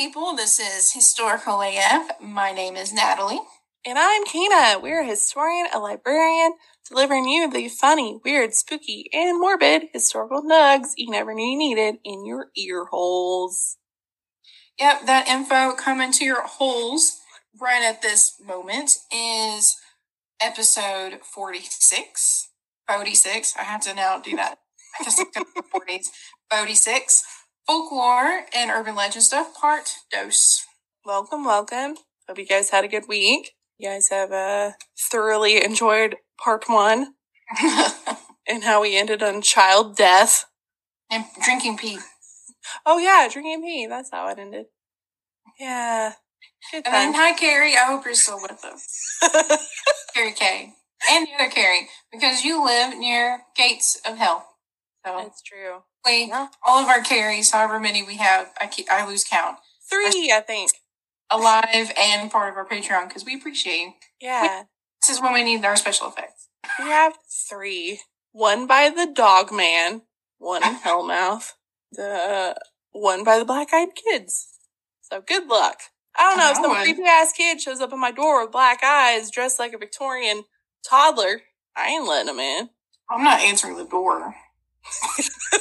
people. This is Historical AF. My name is Natalie. And I'm Kina. We're a historian, a librarian, delivering you the funny, weird, spooky, and morbid historical nugs you never knew you needed in your ear holes. Yep, that info coming to your holes right at this moment is episode 46. 46. I have to now do that. I guess it's the 40s. 46. Folklore and urban legend stuff, part dose. Welcome, welcome. Hope you guys had a good week. You guys have uh, thoroughly enjoyed part one and how we ended on child death. and drinking pee. Oh, yeah, drinking pee. That's how it ended. Yeah. Good And then, hi, Carrie. I hope you're still with us. Carrie K. And the other Carrie, because you live near gates of hell. So, It's true. We, Yeah. all of our Carries, however many we have, I, keep, I lose count, Three, I think. alive and part of our Patreon, because we appreciate you. Yeah. This is when we need our special effects. We have three. One by the dog man, one in Hellmouth, the one by the black eyed kids. So good luck. I don't know if some creepy ass kid shows up at my door with black eyes, dressed like a Victorian toddler. I ain't letting him in. I'm not answering the door.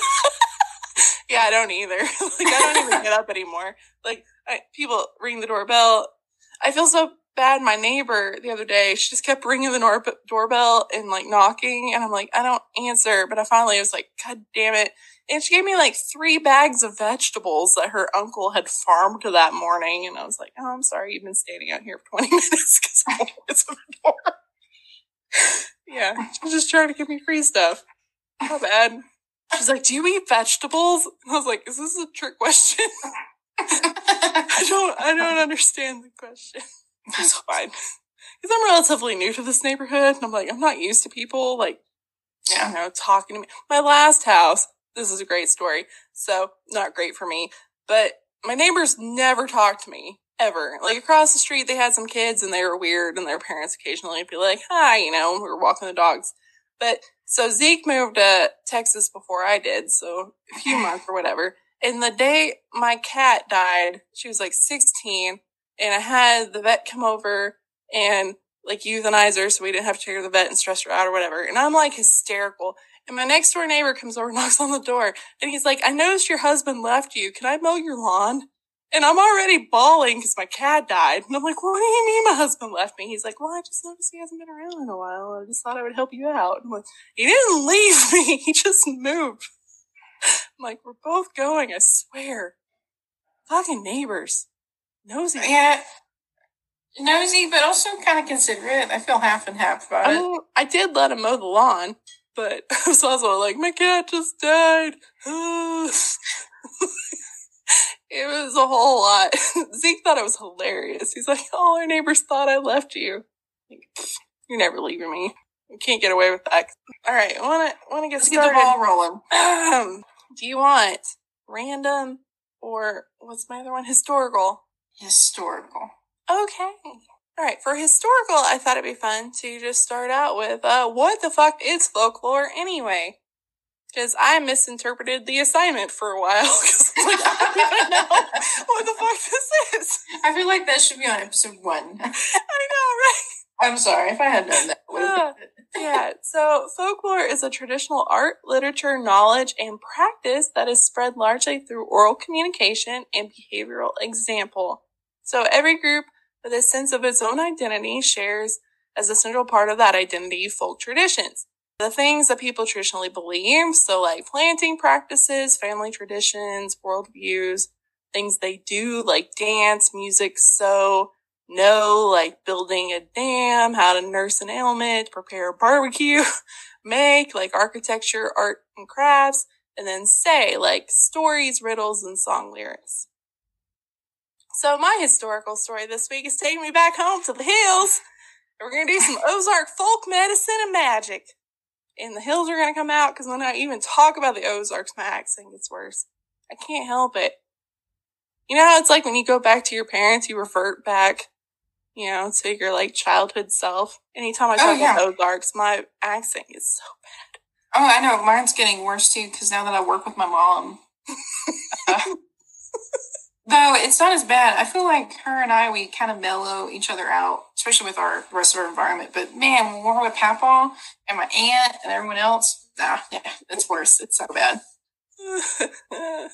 Yeah, I don't either. like I don't even get up anymore. Like I, people ring the doorbell. I feel so bad. My neighbor the other day, she just kept ringing the doorbell and like knocking, and I'm like, I don't answer. But I finally was like, God damn it! And she gave me like three bags of vegetables that her uncle had farmed that morning, and I was like, Oh, I'm sorry, you've been standing out here for 20 minutes because I won't answer the door. yeah, she's just trying to give me free stuff. How bad. She's like, "Do you eat vegetables?" And I was like, "Is this a trick question?" I don't, I don't understand the question. It's fine because I'm relatively new to this neighborhood, and I'm like, I'm not used to people like, you know, talking to me. My last house, this is a great story. So not great for me, but my neighbors never talked to me ever. Like across the street, they had some kids, and they were weird, and their parents occasionally would be like, "Hi," you know, we were walking the dogs, but so Zeke moved to Texas before I did, so a few months or whatever. And the day my cat died, she was like 16, and I had the vet come over and like euthanize her so we didn't have to take her to the vet and stress her out or whatever. And I'm like hysterical. And my next door neighbor comes over, knocks on the door, and he's like, I noticed your husband left you. Can I mow your lawn? And I'm already bawling because my cat died. And I'm like, what do you mean my husband left me? He's like, well, I just noticed he hasn't been around in a while. I just thought I would help you out. I'm like, he didn't leave me. He just moved. I'm like, we're both going, I swear. Fucking neighbors. Nosy. Yeah. Nosy, but also kind of considerate. I feel half and half about I it. mean, I did let him mow the lawn, but I was also like, my cat just died. it was a whole lot. Zeke thought it was hilarious. He's like, oh, our neighbors thought I left you. Like, You're never leaving me. You can't get away with that. All right, want to want to get Let's get the started. ball rolling. Um, do you want random or what's my other one? Historical. Historical. Okay. All right. For historical, I thought it'd be fun to just start out with, uh, what the fuck is folklore anyway? Because I misinterpreted the assignment for a while. Because like, I don't know what the fuck this is. I feel like that should be on episode one. I know, right? I'm sorry if I had known that. would have been it. yeah. So folklore is a traditional art, literature, knowledge, and practice that is spread largely through oral communication and behavioral example. So every group with a sense of its own identity shares as a central part of that identity folk traditions. The things that people traditionally believe, so like planting practices, family traditions, worldviews, things they do like dance, music, sew, know, like building a dam, how to nurse an ailment, prepare a barbecue, make like architecture, art and crafts, and then say like stories, riddles, and song lyrics. So my historical story this week is taking me back home to the hills. We're gonna do some Ozark folk medicine and magic. And the hills are gonna come out because when I even talk about the Ozarks, my accent gets worse. I can't help it. You know how it's like when you go back to your parents, you revert back, you know, to your like childhood self. Anytime I Oh, talk yeah. about Ozarks, my accent is so bad. Oh, I know. Mine's getting worse too because now that I work with my mom. Uh, Though it's not as bad. I feel like her and I, we kind of mellow each other out, especially with our rest of our environment. But man, when we're with Papa and my aunt and everyone else, nah, yeah, it's worse. It's so bad.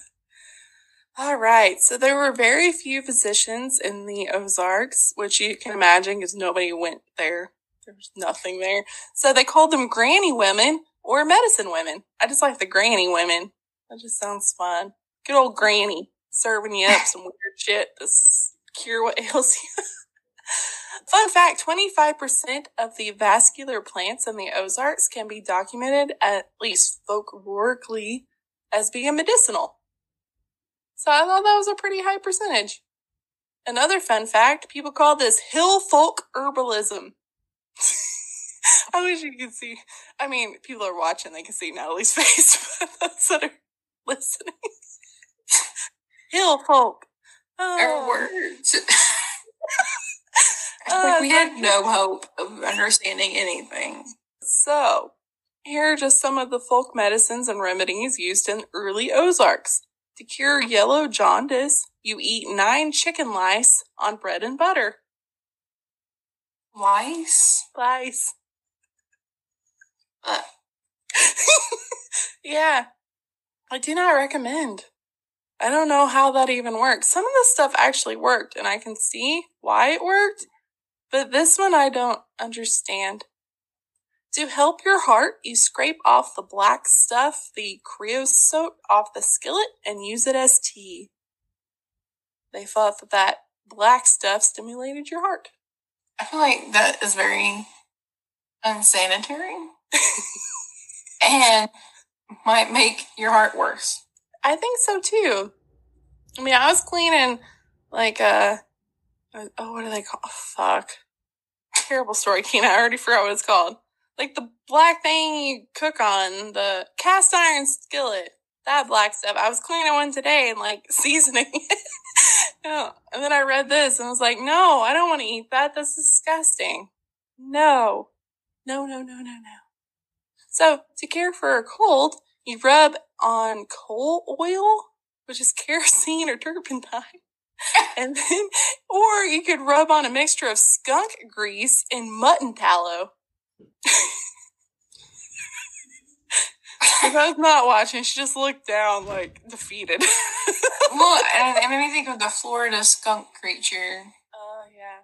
All right. So there were very few physicians in the Ozarks, which you can imagine because nobody went there. There was nothing there. So they called them granny women or medicine women. I just like the granny women. That just sounds fun. Good old granny serving you up some weird shit to cure what ails you. Fun fact 25% of the vascular plants in the Ozarks can be documented, at least folklorically, as being medicinal. So I thought that was a pretty high percentage. Another fun fact people call this hill folk herbalism. I wish you could see. I mean, people are watching, they can see Natalie's face, but those that are listening. Hill folk. Oh. Our words. like we had no hope of understanding anything. So, here are just some of the folk medicines and remedies used in early Ozarks. To cure yellow jaundice, you eat nine chicken lice on bread and butter. Lice? Lice. Uh. yeah. I do not recommend. I don't know how that even works. Some of this stuff actually worked, and I can see why it worked, but this one I don't understand. To help your heart, you scrape off the black stuff, the creosote, off the skillet and use it as tea. They thought that that black stuff stimulated your heart. I feel like that is very unsanitary and might make your heart worse. I think so too. I mean, I was cleaning like uh oh, what do they call? Oh, fuck, terrible story, Kina. I already forgot what it's called like the black thing you cook on, the cast iron skillet, that black stuff. I was cleaning one today and like seasoning and then I read this and was like, no, I don't want to eat that. That's disgusting. No, no, no, no, no, no. So to care for a cold, you rub on coal oil, which is kerosene or turpentine. and then, or you could rub on a mixture of skunk grease and mutton tallow. if I was not watching, she just looked down like defeated. well, and it made me think of the Florida skunk creature. Oh yeah.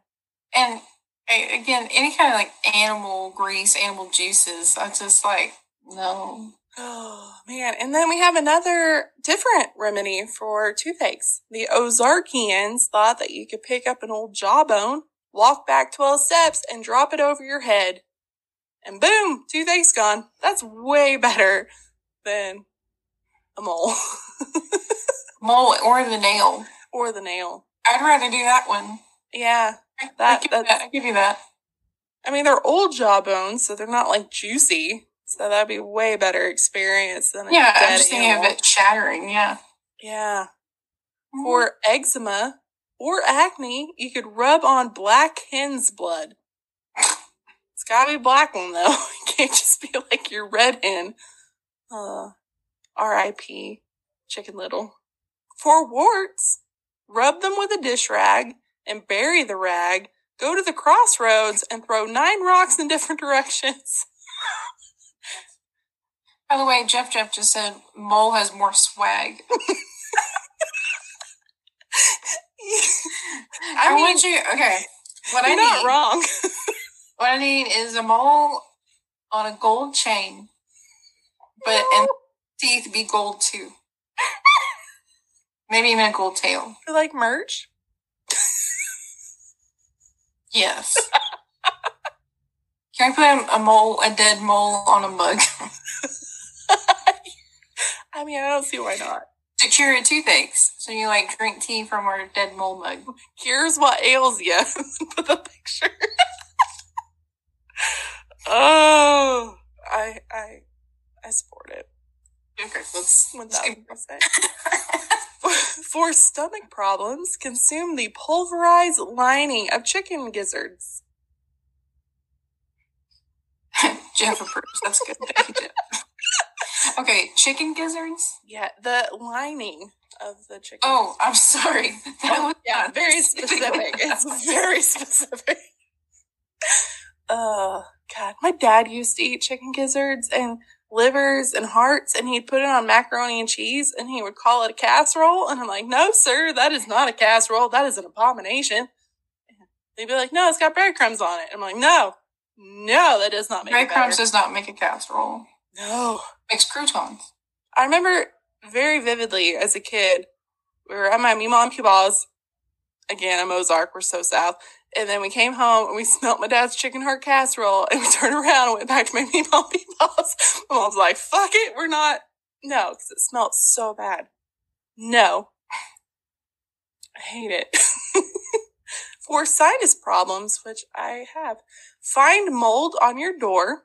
And again, any kind of like animal grease, animal juices, I just like no. Oh man! And then we have another different remedy for toothaches. The Ozarkians thought that you could pick up an old jawbone, walk back twelve steps, and drop it over your head and boom, toothache's gone. That's way better than a mole. mole or the nail. Or the nail. I'd rather do that one. Yeah. That, I give, that, I give you that. I mean, they're old jawbones, so they're not like juicy. So that'd be way better experience than a yeah. I'm just thinking of it shattering. Yeah. Yeah. Mm-hmm. For eczema or acne, you could rub on black hen's blood. It's gotta be black one though. It can't just be like your red hen. Uh, R.I.P. Chicken Little. For warts, rub them with a dish rag and bury the rag. Go to the crossroads and throw nine rocks in different directions. By the way, Jeff Jeff just said Mole has more swag. I, I mean, want you okay. What I not wrong. What I need is a mole on a gold chain, but and teeth be gold too. Maybe even a gold tail. You like merch? yes. Can I put a, a mole, a dead mole, on a mug? I mean, I don't see why not. To cure a toothaches. So you like drink tea from our dead mole mug. Here's what ails you. Put the picture. Oh, I I I support it. Okay, let's let's say. For stomach problems, consume the pulverized lining of chicken gizzards. Jeff approves. That's good. Thank you, Jeff. Okay, chicken gizzards. Yeah, the lining of the chicken. Oh, I'm sorry. That Oh, was yeah, very specific. It's very specific. Oh God, my dad used to eat chicken gizzards and livers and hearts, and he'd put it on macaroni and cheese, and he would call it a casserole. And I'm like, no, sir, that is not a casserole. That is an abomination. And they'd be like, no, it's got breadcrumbs on it. I'm like, no, no, that does not make breadcrumbs does not make a casserole. No. Makes croutons. I remember very vividly as a kid, we were at my Mima and Puba's. Again, a Mozark, we're so south. And then we came home and we smelt my dad's chicken heart casserole and we turned around and went back to my Mima and Puba's. My mom's like, fuck it, we're not. No, because it smelled so bad. No. I hate it. For sinus problems, which I have, find mold on your door,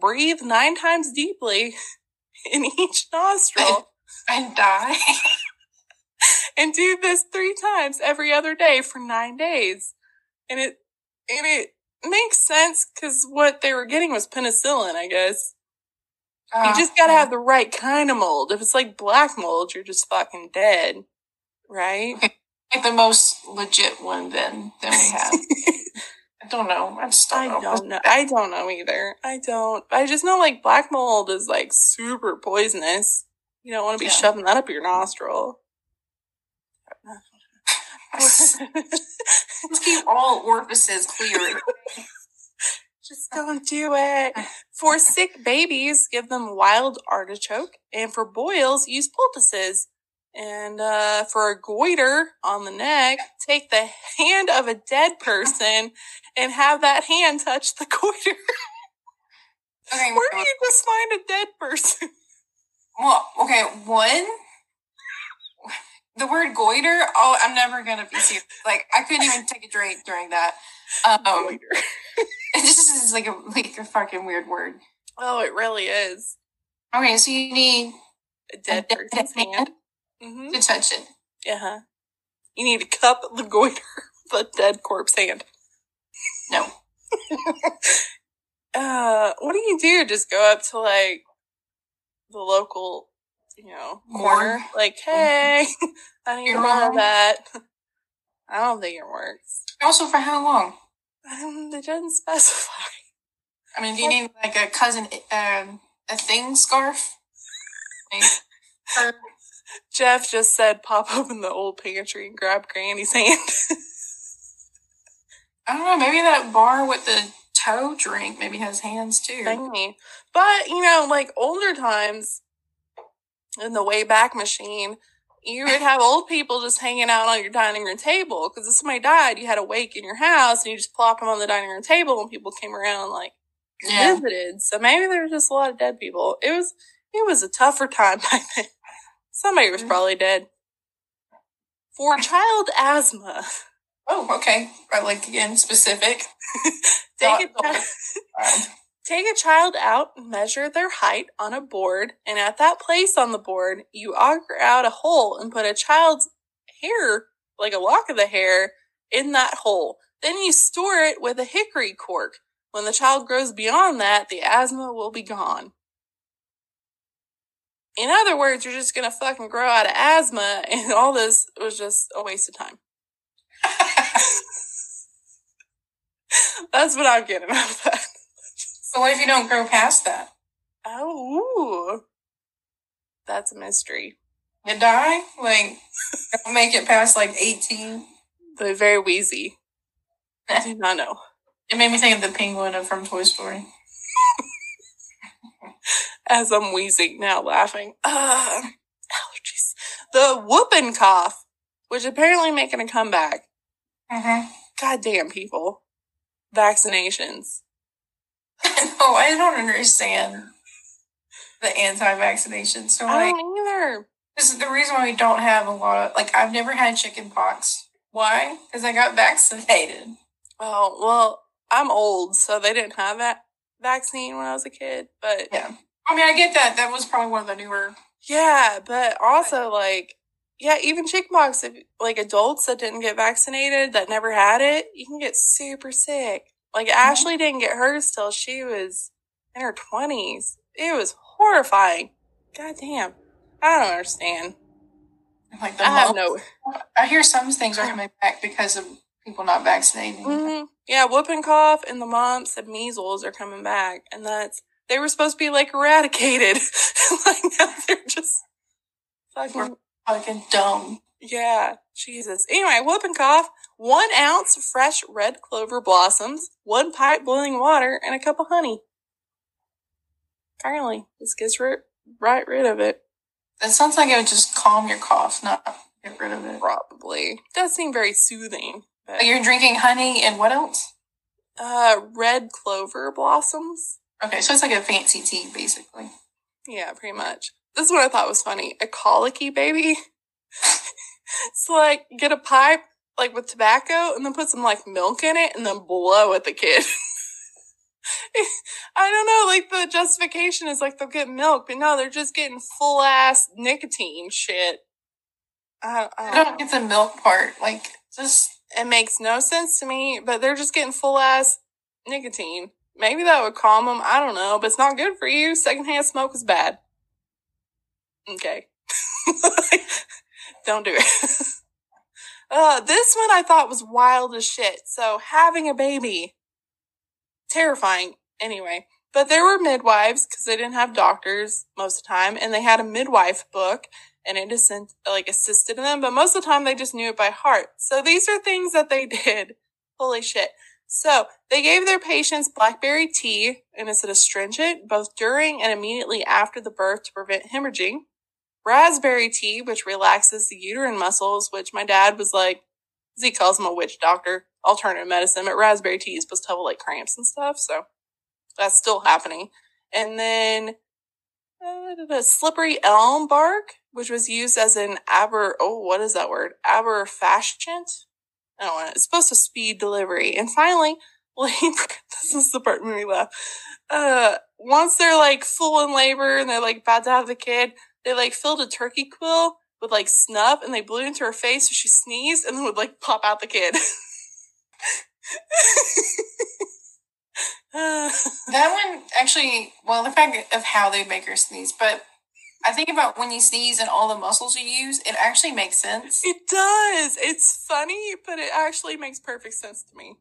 breathe nine times deeply in each nostril, And die. and do this three times every other day for nine days. And it, and it makes sense because what they were getting was penicillin, I guess. You ah, just gotta have the right kind of mold. If it's like black mold, you're just fucking dead. Right? like the most legit one then then we have. I don't know. I just don't I know. don't know. I don't know either. I don't. I just know like black mold is like super poisonous. You don't want to be Yeah. shoving that up your nostril. Let's keep all orifices clear. Just don't do it. For sick babies, give them wild artichoke. And for boils, use poultices. And uh, for a goiter on the neck, take the hand of a dead person and have that hand touch the goiter. Okay, Where do you just find a dead person? well, okay, one. The word goiter. Oh, I'm never gonna be serious. Like I couldn't even take a drink during that. Um, Goiter. it just is like a like a fucking weird word. Oh, it really is. Okay, so you need A dead a person's hand. Hmm to touch it. Uh huh. You need to cup the goiter with a dead corpse hand. No. uh, what do you do? Just go up to like the local, you know, corner, like, hey, I need more of that. I don't think it works. Also, for how long? Um, it doesn't specify. I mean, do you need like a cousin, um, a thing scarf? Like, or- Jeff just said, pop open the old pantry and grab Granny's hand. I don't know. Maybe that bar with the toe drink maybe has hands too. Maybe. But, you know, like older times in the way back Machine, you would have old people just hanging out on your dining room table. Because if somebody died, you had a wake in your house and you just plop them on the dining room table and people came around and like Yeah. visited. So maybe there was just a lot of dead people. It was, it was a tougher time back then. Somebody was Mhm. probably dead. For child asthma, Oh, okay. Right, like again, specific. take a, Not- chi- Um, Take a child out and measure their height on a board, and at that place on the board, you auger out a hole and put a child's hair, like a lock of the hair, in that hole. Then you store it with a hickory cork. When the child grows beyond that, the asthma will be gone. In other words, you're just gonna fucking grow out of asthma, and all this was just a waste of time. That's what I'm getting out of that. so what if you don't grow past that? Oh, ooh. that's a mystery. You die? Like, don't make it past like 18? They're very wheezy. I do not know. It made me think of the penguin of from Toy Story. As I'm wheezing now, laughing. Uh, allergies. The whooping cough, which apparently making a comeback. Mm-hmm. Goddamn people. Vaccinations. no, I don't understand the anti-vaccination. So I don't either. this is the reason why we don't have a lot of like. I've never had chicken pox. Why? Because I got vaccinated. Oh, well, I'm old, so they didn't have that vaccine when I was a kid, but Yeah. I mean, I get that. That was probably one of the newer. Yeah, but also like, yeah, even chickenpox, if like adults that didn't get vaccinated, that never had it, you can get super sick. Like Ashley didn't get hers till she was in her twenties. It was horrifying. God damn. I don't understand. Like the I have no. I hear some things are coming back because of people not vaccinating. Mhm. Yeah, whooping cough and the mumps and measles are coming back, and that's they were supposed to be like eradicated. like now they're just fucking Fucking dumb. yeah, Jesus. Anyway, whooping cough, one ounce fresh red clover blossoms, one pipe boiling water, and a cup of honey. Apparently, this gets rid right rid of it. It sounds like it would just calm your cough, not get rid of it. Probably does seem very soothing. But you're drinking honey and what else? uh, red clover blossoms. Okay, so it's like a fancy tea, basically. Yeah, pretty much. This is what I thought was funny. A colicky baby. it's like get a pipe like with tobacco and then put some like milk in it and then blow at the kid. I don't know, like the justification is like they'll get milk, but no, they're just getting full ass nicotine shit. I, I I don't don't get the milk part. Like, just It makes no sense to me, but they're just getting full ass nicotine. Maybe that would calm them. I don't know, but it's not good for you. Secondhand smoke is bad. Okay. don't do it. uh, this one I thought was wild as shit. So having a baby, terrifying anyway. But there were midwives because they didn't have doctors most of the time, and they had a midwife book and it assist, like assisted them, but most of the time they just knew it by heart. So these are things that they did. Holy shit. So they gave their patients blackberry tea, and it's an astringent both during and immediately after the birth to prevent hemorrhaging. Raspberry tea, which relaxes the uterine muscles, which my dad was like, he calls him a witch doctor, alternative medicine, but raspberry tea is supposed to help like cramps and stuff. So that's still happening. And then uh, the slippery elm bark, which was used as an aber, oh, what is that word? Aberfascient? I don't know. It's supposed to speed delivery. And finally, labor. This is the part made me laugh. Uh, once they're like full in labor and they're like about to have the kid, they like filled a turkey quill with like snuff and they blew it into her face so she sneezed and then would like pop out the kid. That one actually. Well, the fact of how they make her sneeze, but I think about when you sneeze and all the muscles you use, it actually makes sense. it does. It's funny, but it actually makes perfect sense to me.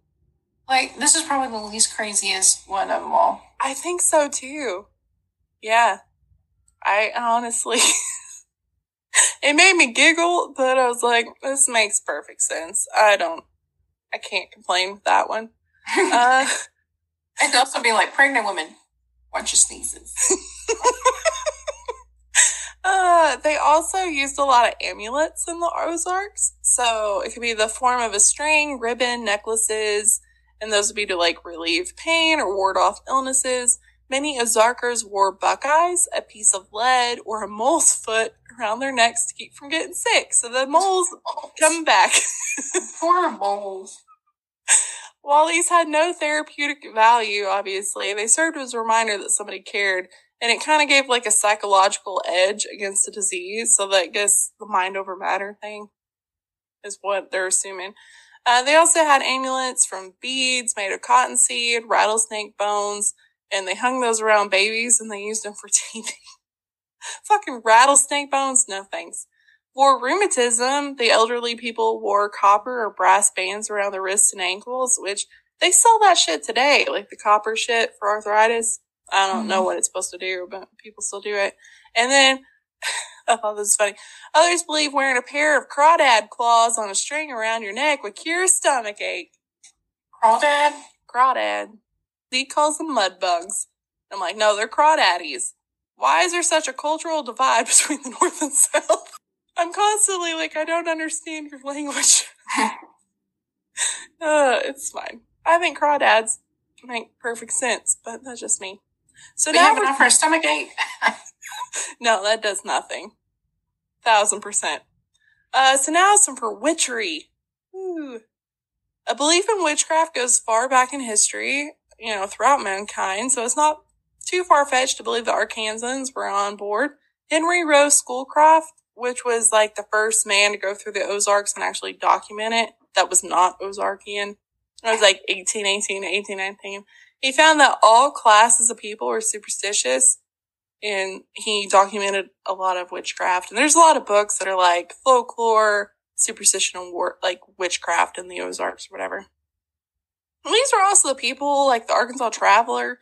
Like this is probably the least craziest one of them all. I think so too. Yeah. I honestly, it made me giggle, but I was like, this makes perfect sense. I don't, I can't complain with that one. Uh, I'd also be like, pregnant women, watch your sneezes. Uh, they also used a lot of amulets in the Ozarks. So it could be the form of a string, ribbon, necklaces, and those would be to like relieve pain or ward off illnesses. Many Ozarkers wore buckeyes, a piece of lead, or a mole's foot around their necks to keep from getting sick. So the moles come back. Poor moles. While these had no therapeutic value, obviously, they served as a reminder that somebody cared, and it kind of gave like a psychological edge against the disease. So that I guess the mind over matter thing is what they're assuming. Uh, they also had amulets from beads made of cottonseed, rattlesnake bones, and they hung those around babies and they used them for teething. Fucking rattlesnake bones? No thanks. For rheumatism, the elderly people wore copper or brass bands around their wrists and ankles, which they sell that shit today, like the copper shit for arthritis. I don't know Mhm. what it's supposed to do, but people still do it. And then, I thought this is funny. Others believe wearing a pair of crawdad claws on a string around your neck would cure stomach ache. Crawdad? Crawdad. He calls them mud bugs. I'm like, no, they're crawdaddies. Why is there such a cultural divide between the North and South? I'm constantly like, I don't understand your language. uh, it's fine. I think crawdads make perfect sense, but that's just me. So We now have we're enough for a stomach ache. no, that does nothing. Thousand percent. Uh, so now some for witchery. Ooh. A belief in witchcraft goes far back in history, you know, throughout mankind, so it's not too far fetched to believe the Arkansans were on board. Henry Rowe Schoolcraft, which was like the first man to go through the Ozarks and actually document it, that was not Ozarkian. It was like 1818 to 1819. He found that all classes of people were superstitious and he documented a lot of witchcraft. And there's a lot of books that are like folklore, superstition, and war, like witchcraft in the Ozarks, or whatever. And these were also the people, like the Arkansas Traveler,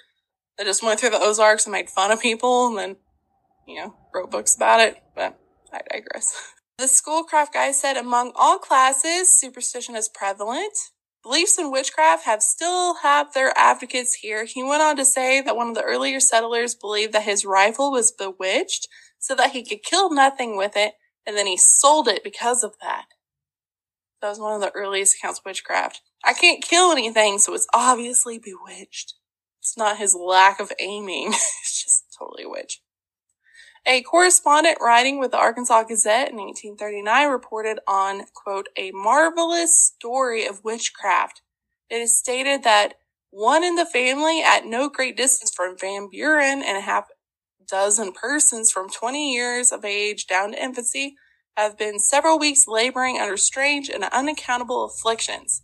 that just went through the Ozarks and made fun of people, and then, you know, wrote books about it. But I digress. The Schoolcraft guy said among all classes, superstition is prevalent. Beliefs in witchcraft have still have their advocates here. He went on to say that one of the earlier settlers believed that his rifle was bewitched so that he could kill nothing with it, and then he sold it because of that. That was one of the earliest accounts of witchcraft. I can't kill anything, so it's obviously bewitched. It's not his lack of aiming. it's just totally a witch. A correspondent writing with the Arkansas Gazette in 1839 reported on, quote, a marvelous story of witchcraft. It is stated that one in the family at no great distance from Van Buren and a half dozen persons from 20 years of age down to infancy have been several weeks laboring under strange and unaccountable afflictions.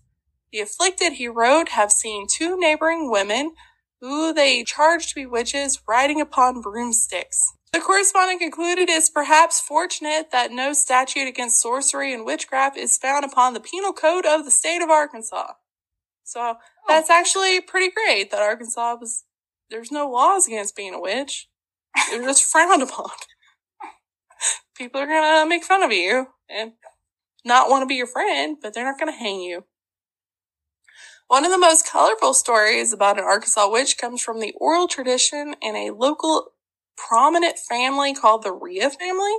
The afflicted, he wrote, have seen two neighboring women who they charged to be witches riding upon broomsticks. The correspondent concluded it's perhaps fortunate that no statute against sorcery and witchcraft is found upon the penal code of the state of Arkansas. So oh. that's actually pretty great that Arkansas was, there's no laws against being a witch. It was just frowned upon. People are gonna make fun of you and not want to be your friend, but they're not gonna hang you. One of the most colorful stories about an Arkansas witch comes from the oral tradition in a local prominent family called the Rhea family.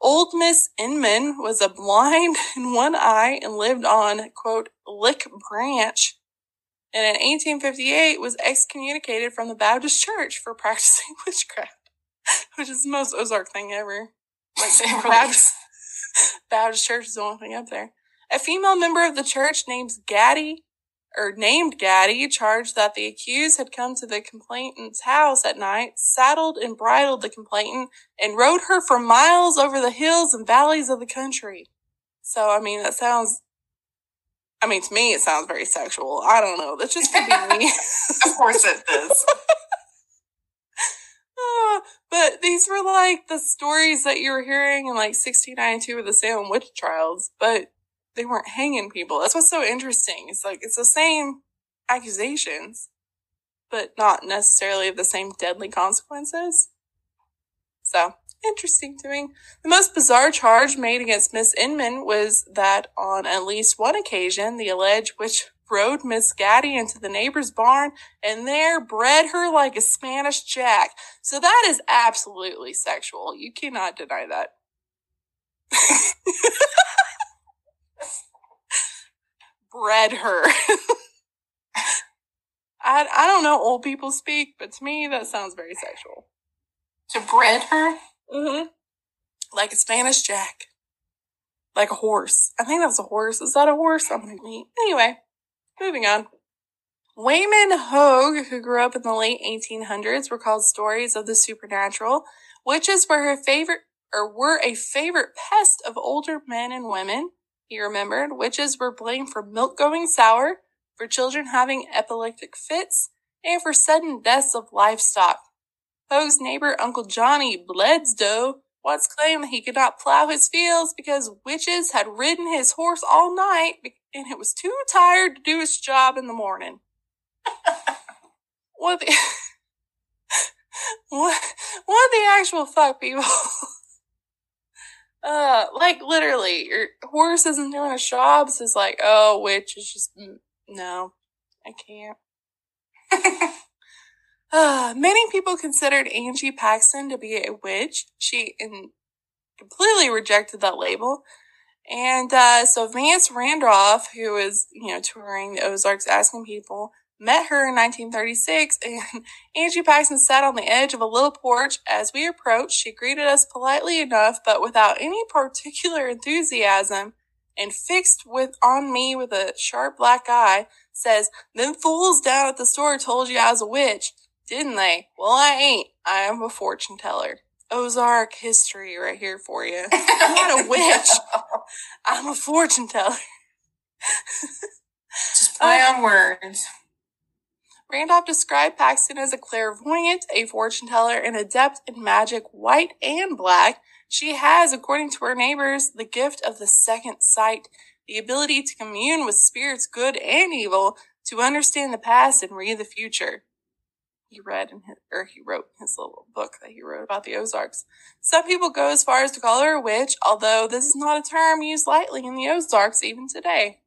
Old Miss Inman was a blind in one eye and lived on, quote, Lick Branch, and in 1858 was excommunicated from the Baptist Church for practicing witchcraft, which is the most Ozark thing ever. Like, Baptist, Baptist Church is the only thing up there. A female member of the church named Gaddy or named Gaddy charged that the accused had come to the complainant's house at night, saddled and bridled the complainant, and rode her for miles over the hills and valleys of the country. So, I mean, that sounds, I mean, to me, it sounds very sexual. I don't know. That's just could be me. of course it does. uh, but these were like the stories that you were hearing in like 1692 with the Salem witch trials. But they weren't hanging people. That's what's so interesting. It's like it's the same accusations, but not necessarily the same deadly consequences. So interesting to me. The most bizarre charge made against Miss Inman was that on at least one occasion, the alleged witch rode Miss Gaddy into the neighbor's barn and there bred her like a Spanish jack. So that is absolutely sexual. You cannot deny that. bred her. I, I don't know old people speak, but to me that sounds very sexual. To bred her? Mm-hmm. Like a Spanish jack. Like a horse. I think that's a horse. Is that a horse? I'm gonna meet. Anyway, moving on. Wayman Hogue, who grew up in the late 1800s, recalled stories of the supernatural. Witches were her favorite, or were a favorite pest of older men and women. He remembered witches were blamed for milk going sour, for children having epileptic fits, and for sudden deaths of livestock. Poe's neighbor, Uncle Johnny Bledsoe, once claimed that he could not plow his fields because witches had ridden his horse all night and it was too tired to do its job in the morning. what the what what the actual fuck people Uh, like literally, your horse isn't doing a job. So it's like, oh, witch is just mm, no, I can't. uh, many people considered Angie Paxton to be a witch. She in, completely rejected that label. And uh, so Vance Randolph, who was you know touring the Ozarks, asking people met her in 1936 and Angie Paxton sat on the edge of a little porch. As we approached, she greeted us politely enough, but without any particular enthusiasm and fixed with on me with a sharp black eye says, them fools down at the store told you I was a witch, didn't they? Well, I ain't. I am a fortune teller. Ozark history right here for you. I'm not a witch. I'm a fortune teller. Just play on words. Randolph described Paxton as a clairvoyant, a fortune teller, an adept in magic, white and black. She has, according to her neighbors, the gift of the second sight, the ability to commune with spirits good and evil, to understand the past and read the future. He read in his, or he wrote in his little book that he wrote about the Ozarks. Some people go as far as to call her a witch, although this is not a term used lightly in the Ozarks even today.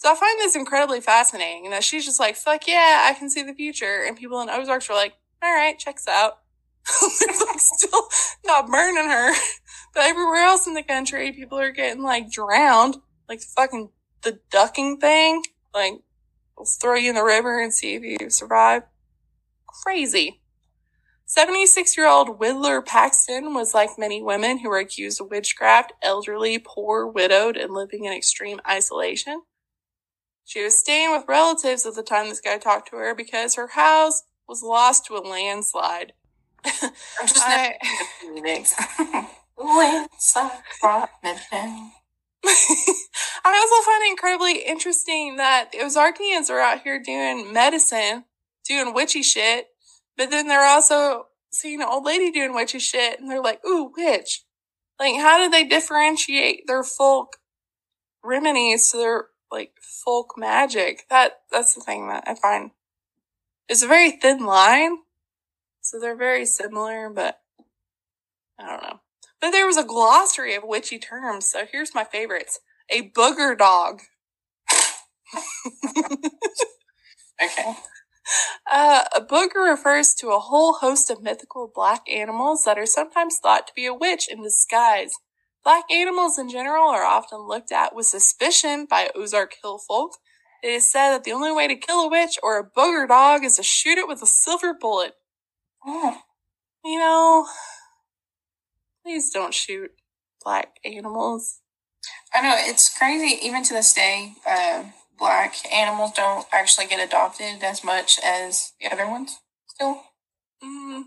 So I find this incredibly fascinating that she's just like, fuck yeah, I can see the future. And people in Ozarks were like, all right, checks out. Like still not burning her. But everywhere else in the country, people are getting like drowned. Like fucking the ducking thing. Like, we'll throw you in the river and see if you survive. Crazy. 76 year old Whittler Paxton was like many women who were accused of witchcraft, elderly, poor, widowed, and living in extreme isolation. She was staying with relatives at the time this guy talked to her because her house was lost to a landslide. I'm just I, landslide brought. I also find it incredibly interesting that the Ozarkians are out here doing medicine, doing witchy shit, but then they're also seeing an old lady doing witchy shit and they're like, ooh, witch. Like, how do they differentiate their folk remedies to their like folk magic. That that's the thing that I find it's a very thin line. So they're very similar, but I don't know. But there was a glossary of witchy terms, so here's my favorites. A booger dog. okay. Uh, a booger refers to a whole host of mythical black animals that are sometimes thought to be a witch in disguise. Black animals in general are often looked at with suspicion by Ozark Hill folk. It is said that the only way to kill a witch or a booger dog is to shoot it with a silver bullet. Oh. You know, please don't shoot black animals. I know, it's crazy, even to this day, uh, black animals don't actually get adopted as much as the other ones still. Mm.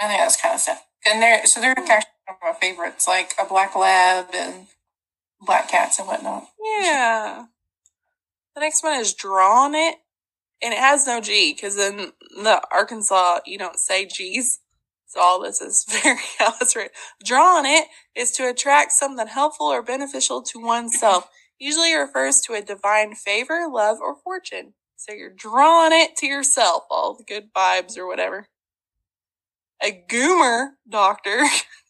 I think that's kind of sad. And they're, so they're actually my favorites, like a black lab and black cats and whatnot. Yeah. The next one is drawn it, and it has no G because in the Arkansas you don't say G's. So all this is very written. Drawn it is to attract something helpful or beneficial to oneself. Usually refers to a divine favor, love, or fortune. So you're drawing it to yourself, all the good vibes or whatever. A goomer doctor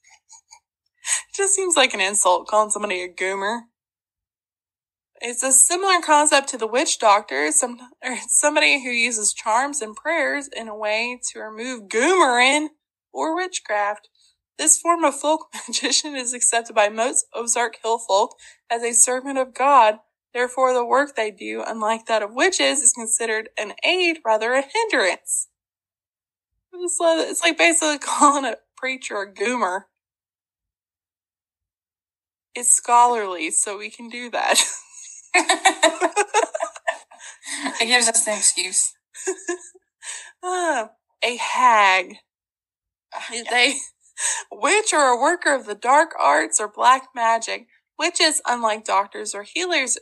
just seems like an insult calling somebody a goomer. It's a similar concept to the witch doctor, some, or somebody who uses charms and prayers in a way to remove goomerin or witchcraft. This form of folk magician is accepted by most Ozark Hill folk as a servant of God. Therefore, the work they do, unlike that of witches, is considered an aid rather a hindrance. It's like basically calling a preacher a goomer is scholarly, so we can do that. it gives us an excuse. uh, a hag is a witch or a worker of the dark arts or black magic. Witches, unlike doctors or healers,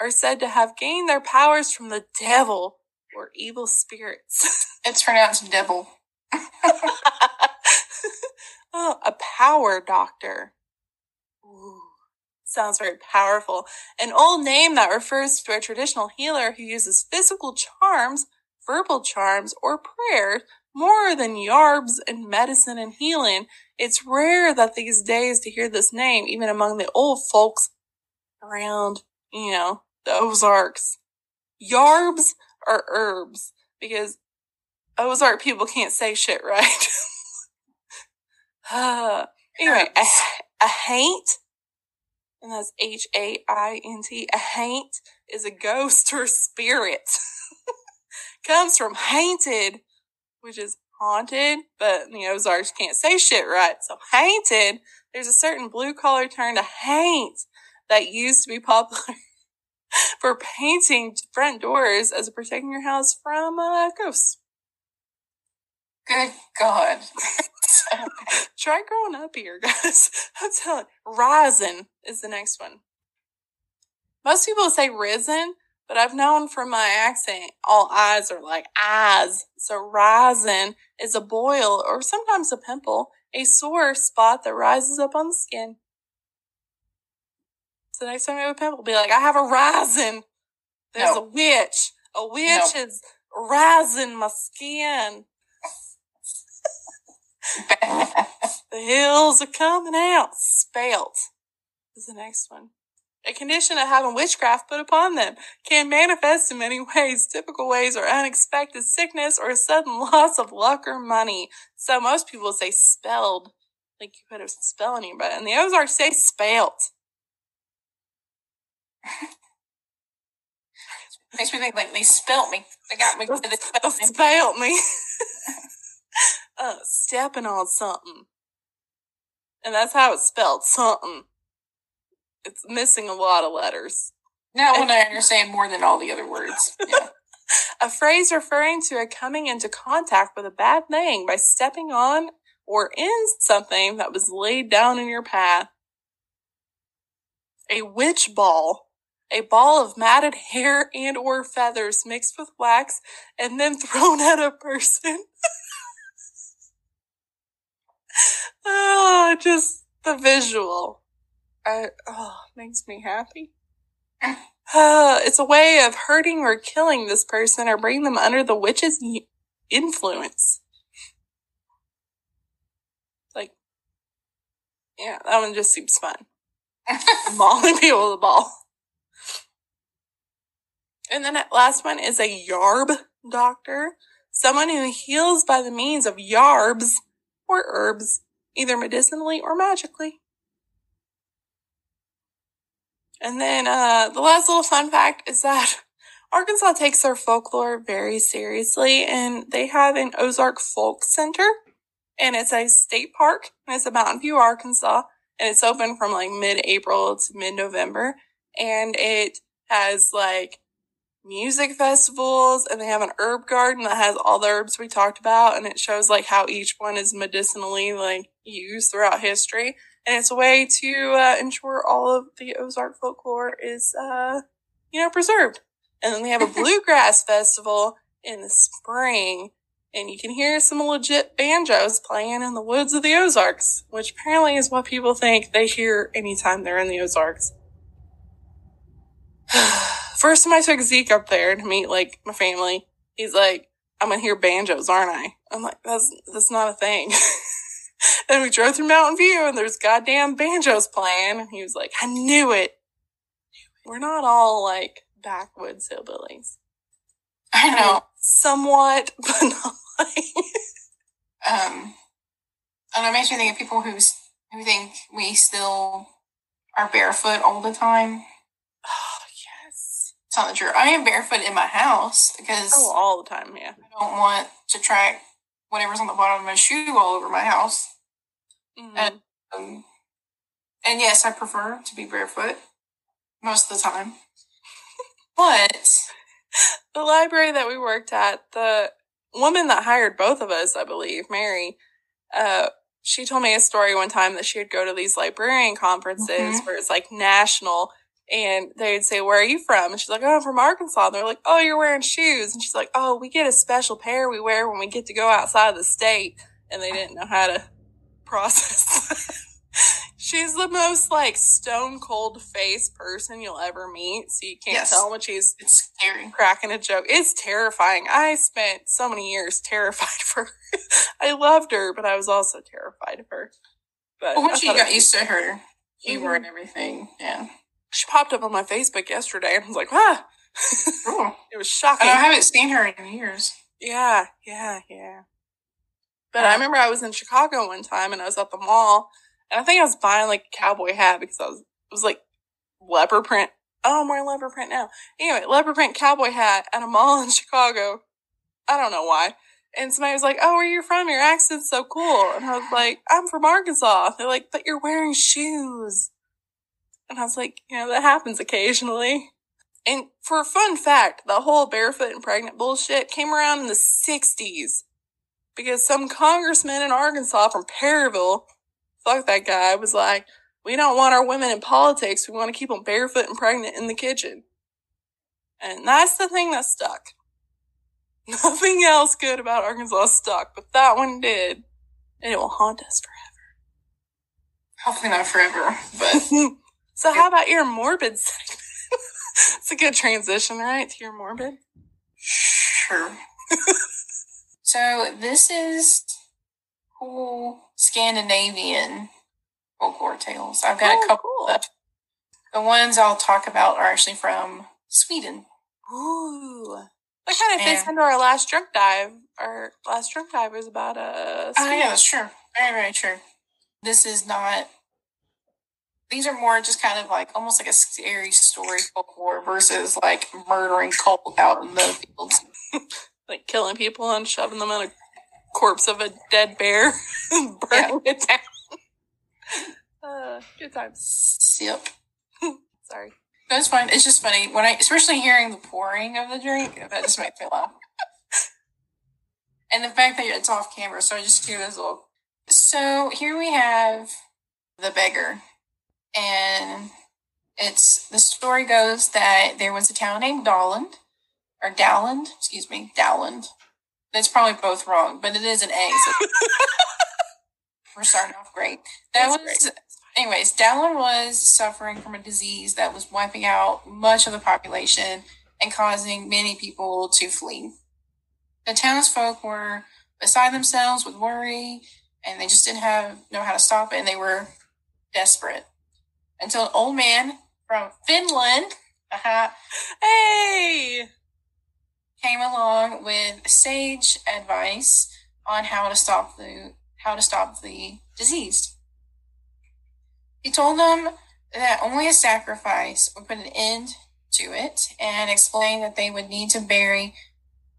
are said to have gained their powers from the devil or evil spirits. it's pronounced devil. oh, a power doctor. Sounds very powerful. An old name that refers to a traditional healer who uses physical charms, verbal charms, or prayers more than yarbs and medicine and healing. It's rare that these days to hear this name, even among the old folks around, you know, the Ozarks. Yarbs are herbs because Ozark people can't say shit right. uh, anyway, a, a haint and that's H A I N T. A haint is a ghost or spirit. Comes from haunted, which is haunted, but the Ozarks can't say shit right. So hainted, there's a certain blue collar term to haint that used to be popular for painting front doors as protecting your house from uh, ghosts. Good God. Try growing up here, guys. I'm telling rising is the next one. Most people say risen, But I've known from my accent, all eyes are like eyes. So rising is a boil or sometimes a pimple, a sore spot that rises up on the skin. So next time you have a pimple, be like, I have a rising. There's No. a witch. A witch is rising my skin. The hills are coming out. Spelt is the next one. A condition of having witchcraft put upon them can manifest in many ways. Typical ways are unexpected sickness or sudden loss of luck or money. So most people say spelled, like you put a spell on but in the Ozarks say spelt. Makes me think like they spelt me. They got me. They spelt me. Uh, stepping on something. And that's how it's spelled, something. It's missing a lot of letters. Now when I understand more than all the other words. Yeah. A phrase referring to a coming into contact with a bad thing by stepping on or in something that was laid down in your path. A witch ball. A ball of matted hair and or feathers mixed with wax and then thrown at a person. Oh, just the visual. I, oh, makes me happy. Uh, it's a way of hurting or killing this person or bringing them under the witch's influence. Like, yeah, that one just seems fun. Mauling people with a ball. And then that last one is a yarb doctor. Someone who heals by the means of yarbs or herbs, either medicinally or magically. And then uh, the last little fun fact is that Arkansas takes their folklore very seriously, and they have an Ozark Folk Center, and it's a state park, and it's in Mountain View, Arkansas, and it's open from like mid-April to mid-November, and it has like music festivals, and they have an herb garden that has all the herbs we talked about, and it shows like how each one is medicinally like used throughout history and it's a way to uh, ensure all of the Ozark folklore is, uh, you know, preserved. And then they have a bluegrass festival in the spring, and you can hear some legit banjos playing in the woods of the Ozarks, which apparently is what people think they hear anytime they're in the Ozarks. First time I took Zeke up there to meet like my family, he's like, "I'm gonna hear banjos, aren't I?" I'm like, "That's that's not a thing." and we drove through Mountain View and there's goddamn banjos playing. And he was like, I knew it. We're not all like backwoods hillbillies. I know. Somewhat, but not like. Um, and it makes me think of people who's who think we still are barefoot all the time. It's not true. I am barefoot in my house because Oh, all the time, yeah. I don't want to track whatever's on the bottom of my shoe all over my house. Mhm. And- Um, and yes, I prefer to be barefoot most of the time. But the library that we worked at, the woman that hired both of us, I believe, Mary, uh, she told me a story one time that she would go to these librarian conferences Mhm. where it's like national and they'd say, Where are you from? And she's like, Oh, I'm from Arkansas. And they're like, Oh, you're wearing shoes. And she's like, Oh, we get a special pair we wear when we get to go outside of the state. And they didn't know how to process. She's the most like stone cold face person you'll ever meet. So you can't Yes. tell when she's it's scary. cracking a joke. It's terrifying. I spent so many years terrified of her. I loved her, but I was also terrified of her. But I once you got used to her humor Mhm. and everything, yeah. She popped up on my Facebook yesterday, and I was like, ah, Cool. it was And shocking. I haven't seen her in years. Yeah, yeah, yeah. But I remember I was in Chicago one time, and I was at the mall, and I think I was buying like a cowboy hat because I was it was like leopard print. Oh, I'm wearing leopard print now. Anyway, leopard print cowboy hat at a mall in Chicago. I don't know why. And somebody was like, "Oh, where you from? Your accent's so cool." And I was like, "I'm from Arkansas." They're like, "But you're wearing shoes." And I was like, "You know, that happens occasionally." And for a fun fact, the whole barefoot and pregnant bullshit came around in the '60s because some congressman in Arkansas from Perryville, fuck that guy, was like, "We don't want our women in politics. We want to keep them barefoot and pregnant in the kitchen." And that's the thing that stuck. Nothing else good about Arkansas stuck, but that one did. And it will haunt us forever. Hopefully not forever, but so how about your morbid segment? it's a good transition, right? To your morbid? sure. so this is cool Scandinavian folklore tales. I've got Oh, a couple cool. of the ones I'll talk about are actually from Sweden. Ooh. That kind of fits And- into our last drunk dive. Our last drunk dive was about a. Oh yeah, that's true. Very, very true. This is not these are more just kind of like almost like a scary story folklore versus like murdering cult out in the fields. like killing people and shoving them in a corpse of a dead bear and burning it down. Uh, good times. Yep. Sorry. That's fine. It's just funny when I, especially hearing the pouring of the drink, that just makes me laugh. And the fact that it's off camera, so I just do this little. So here we have the beggar, and it's the story goes that there was a town named Dowland, or Dowland, excuse me, Dowland. That's probably both wrong, but it is an A. So we're starting off great. That That's was great. anyways, Dallin was suffering from a disease that was wiping out much of the population and causing many people to flee. The townsfolk were beside themselves with worry, and they just didn't have know how to stop it, and they were desperate. Until an old man from Finland uh Hey! came along with sage advice on how to stop the how to stop the disease. He told them that only a sacrifice would put an end to it and explained that they would need to bury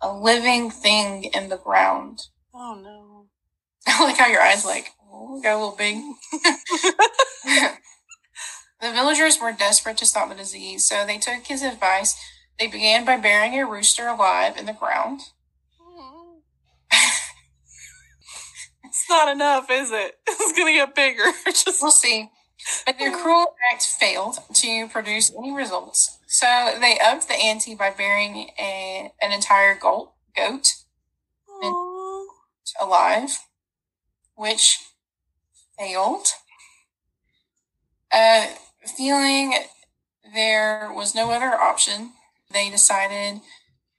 a living thing in the ground. Oh no. I like how your eyes like oh, got a little big. the villagers were desperate to stop the disease, so they took his advice. They began by burying a rooster alive in the ground. It's not enough, is it? It's gonna get bigger. Just We'll see. But their cruel act failed to produce any results. So they upped the ante by burying a, an entire goat, goat alive, which failed. Uh, feeling there was no other option, they decided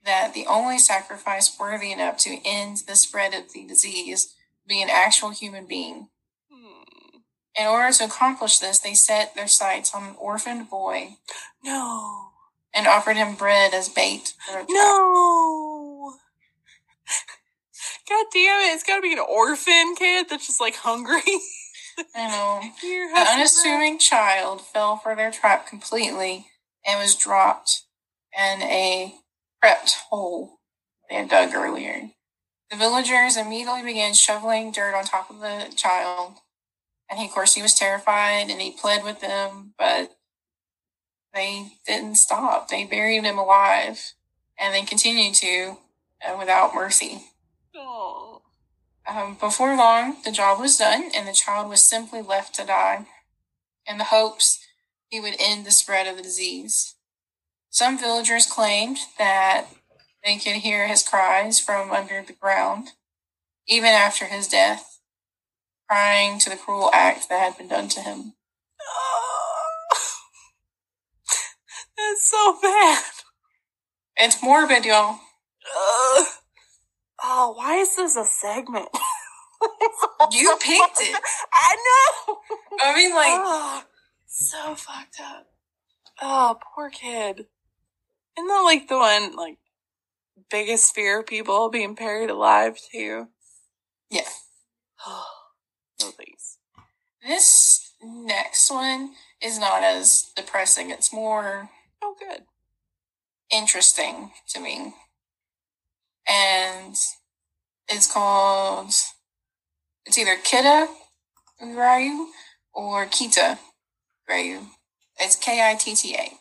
that the only sacrifice worthy enough to end the spread of the disease would be an actual human being. Hmm. In order to accomplish this, they set their sights on an orphaned boy No. and offered him bread as bait for their trap. No. God damn it! It's got to be an orphan kid that's just like hungry. I know. Have unassuming child fell for their trap completely and was dropped in a prepped hole they had dug earlier. The villagers immediately began shoveling dirt on top of the child. And he, of course, he was terrified and he pled with them, but they didn't stop. They buried him alive and they continued to uh, without mercy. bread. Um, before long, the job was done, and the child was simply left to die in the hopes he would end the spread of the disease. Some villagers claimed that they could hear his cries from under the ground, even after his death, crying to the cruel act that had been done to him. That's so bad. It's morbid, y'all. Ugh. Oh, why is this a segment? You picked it. I know. I mean, like, oh, so fucked up. Oh, poor kid. Isn't that like the one like biggest fear of people being buried alive too? yeah. Oh, please. This next one is not as depressing. It's more Oh, good. interesting to me. And it's called, it's either Kitta Grayu or Kitta Grayu. It's K I T T A.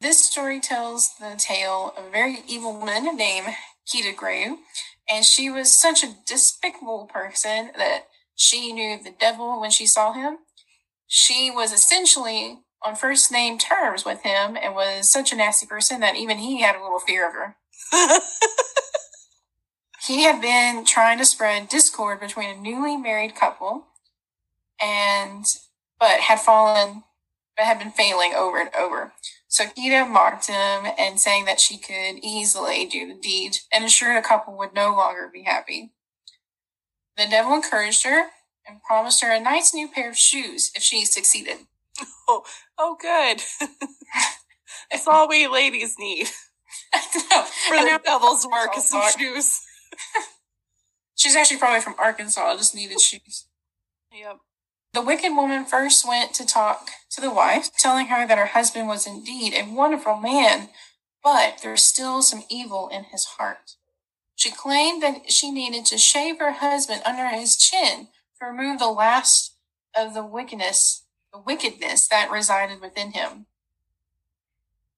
This story tells the tale of a very evil woman named Kitta Grayu, and she was such a despicable person that she knew the devil when she saw him. She was essentially on first name terms with him and was such a nasty person that even he had a little fear of her. he had been trying to spread discord between a newly married couple and but had fallen but had been failing over and over. So Kitta mocked him and saying that she could easily do the deed and assured the couple would no longer be happy. The devil encouraged her and promised her a nice new pair of shoes if she succeeded. Oh, oh good. That's all we ladies need. No, For and the now- devil's work is some shoes. She's actually probably from Arkansas, just needed shoes. Yep. The wicked woman first went to talk to the wife, telling her that her husband was indeed a wonderful man, but there was still some evil in his heart. She claimed that she needed to shave her husband under his chin to remove the last of the wickedness, the wickedness that resided within him.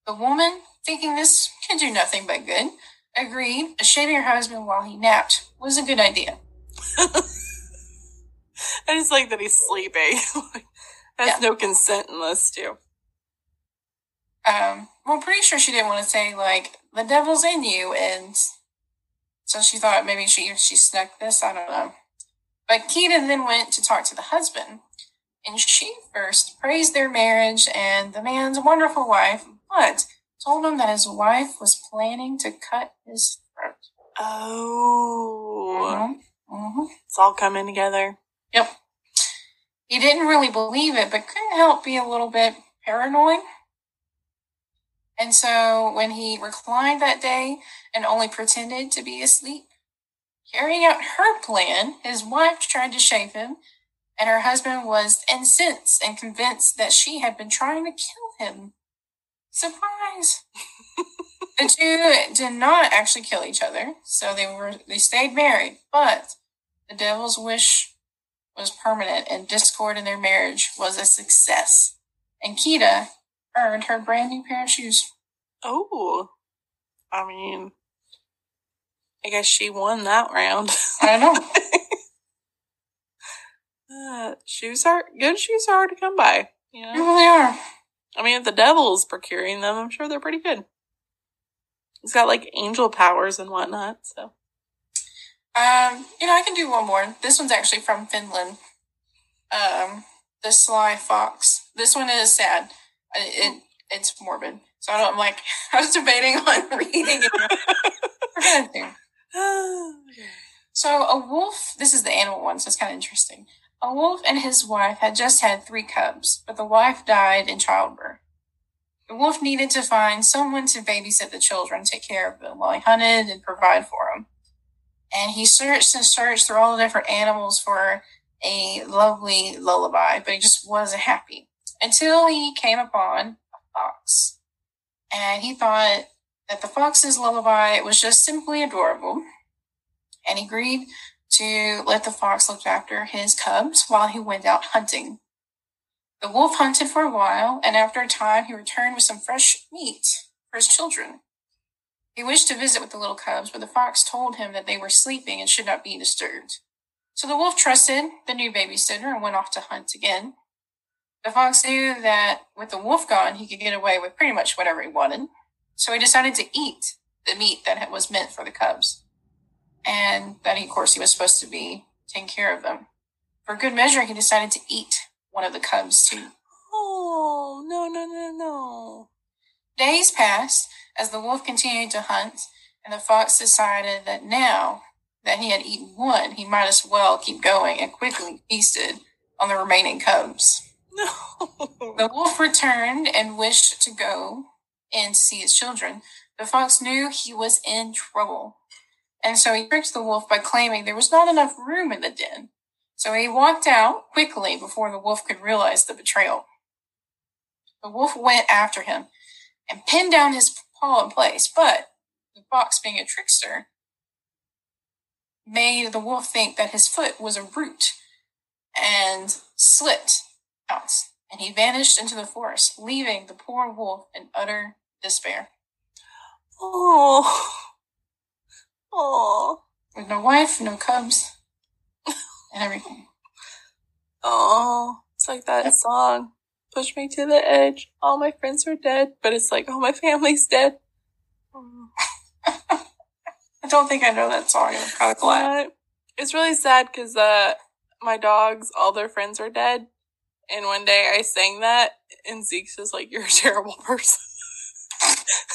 The woman, thinking this can do nothing but good, agreed that shaving her husband while he napped was a good idea. I just like that he's sleeping. Has Yeah. no consent unless too. um, well, pretty sure she didn't want to say like the devil's in you, and so she thought maybe she she snuck this. I don't know. But Keita then went to talk to the husband, and she first praised their marriage and the man's wonderful wife, but told him that his wife was planning to cut his throat. Oh, Mhm. Mhm. it's all coming together. Yep. He didn't really believe it, but couldn't help be a little bit paranoid. And so when he reclined that day and only pretended to be asleep, carrying out her plan, his wife tried to shave him, and her husband was incensed and convinced that she had been trying to kill him. Surprise! the two did not actually kill each other, so they were they stayed married, but the devil's wish was permanent and discord in their marriage was a success. And Kitta earned her brand new pair of shoes. Oh, I mean, I guess she won that round. I don't know. Uh, shoes are good. Shoes are hard to come by. You they really are. I mean, if the devil's procuring them, I'm sure they're pretty good. He's got like angel powers and whatnot. So Um, you know, I can do one more. This one's actually from Finland. Um, the Sly Fox. This one is sad. Uh, It it's morbid. So I don't, I'm like I was debating on reading it. We're gonna do. So a wolf, this is the animal one, so it's kind of interesting. A wolf and his wife had just had three cubs, but the wife died in childbirth. The wolf needed to find someone to babysit the children, take care of them while he hunted and provide for them. And he searched and searched through all the different animals for a lovely lullaby, but he just wasn't happy until he came upon a fox. And he thought that the fox's lullaby was just simply adorable and he agreed to let the fox look after his cubs while he went out hunting. The wolf hunted for a while, and after a time, he returned with some fresh meat for his children. He wished to visit with the little cubs, but the fox told him that they were sleeping and should not be disturbed. So the wolf trusted the new babysitter and went off to hunt again. The fox knew that with the wolf gone, he could get away with pretty much whatever he wanted. So he decided to eat the meat that was meant for the cubs and that he, of course he was supposed to be taking care of them. For good measure, he decided to eat one of the cubs too. oh no no no no! Days passed as the wolf continued to hunt, and the fox decided that now that he had eaten one, he might as well keep going and quickly feasted on the remaining cubs. No. The wolf returned and wished to go and see his children. The fox knew he was in trouble. And so he tricked the wolf by claiming there was not enough room in the den. So he walked out quickly before the wolf could realize the betrayal. The wolf went after him and pinned down his paw in place, but the fox, being a trickster, made the wolf think that his foot was a root and slipped out, and he vanished into the forest, leaving the poor wolf in utter despair. Oh. Oh. With no wife, no cubs, and everything. Oh. It's like that song. push me to the edge. All my friends are dead, but it's like, oh, my family's dead. I don't think I know that song. I'm kind of glad. Uh, it's really sad because uh, my dogs, all their friends are dead. And one day I sang that, and Zeke's just like, You're a terrible person.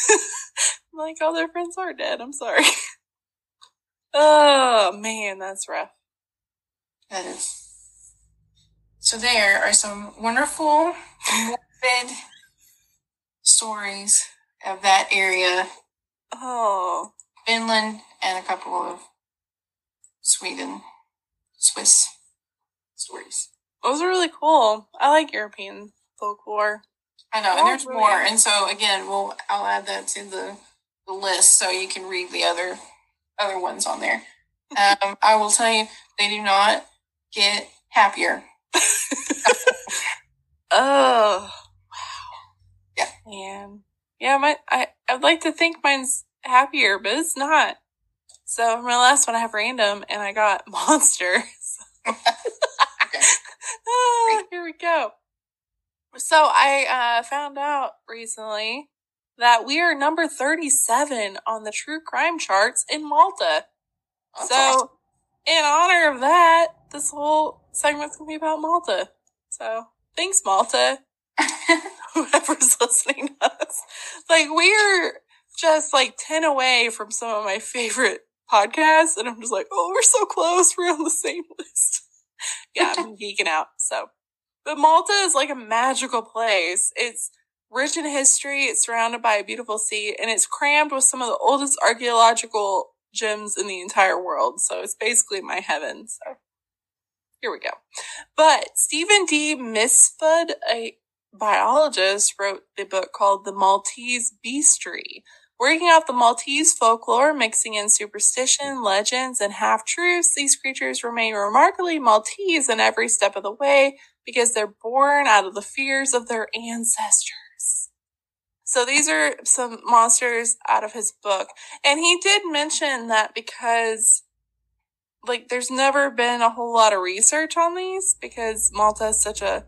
I'm like, all their friends are dead. I'm sorry. Oh, man, that's rough. That is. So there are some wonderful, morbid stories of that area. Oh. Finland and a couple of Sweden, Swiss stories. Those are really cool. I like European folklore. I know, and there's more. And so again, we'll I'll add that to the, the list so you can read the other other ones on there. Um, I will tell you, they do not get happier. oh, wow. Yeah. Man. Yeah, my I I'd like to think mine's happier, but it's not. So my last one I have random and I got monster. ah, here we go. So I uh, found out recently that we are number 37 on the true crime charts in Malta. That's so awesome. in honor of that, this whole segment's gonna be about Malta. So thanks, Malta. Whoever's listening to us. Like we're just like 10 away from some of my favorite podcasts, and I'm just like, oh, we're so close. We're on the same list. yeah, I'm geeking out. So, but Malta is like a magical place. It's rich in history. It's surrounded by a beautiful sea, and it's crammed with some of the oldest archaeological gems in the entire world. So it's basically my heaven. So here we go. But Stephen D. Mifsud, a biologist, wrote the book called The Maltese Beastry, Working out the Maltese folklore, mixing in superstition, legends, and half truths, these creatures remain remarkably Maltese in every step of the way because they're born out of the fears of their ancestors. So these are some monsters out of his book. And he did mention that because like there's never been a whole lot of research on these because Malta is such a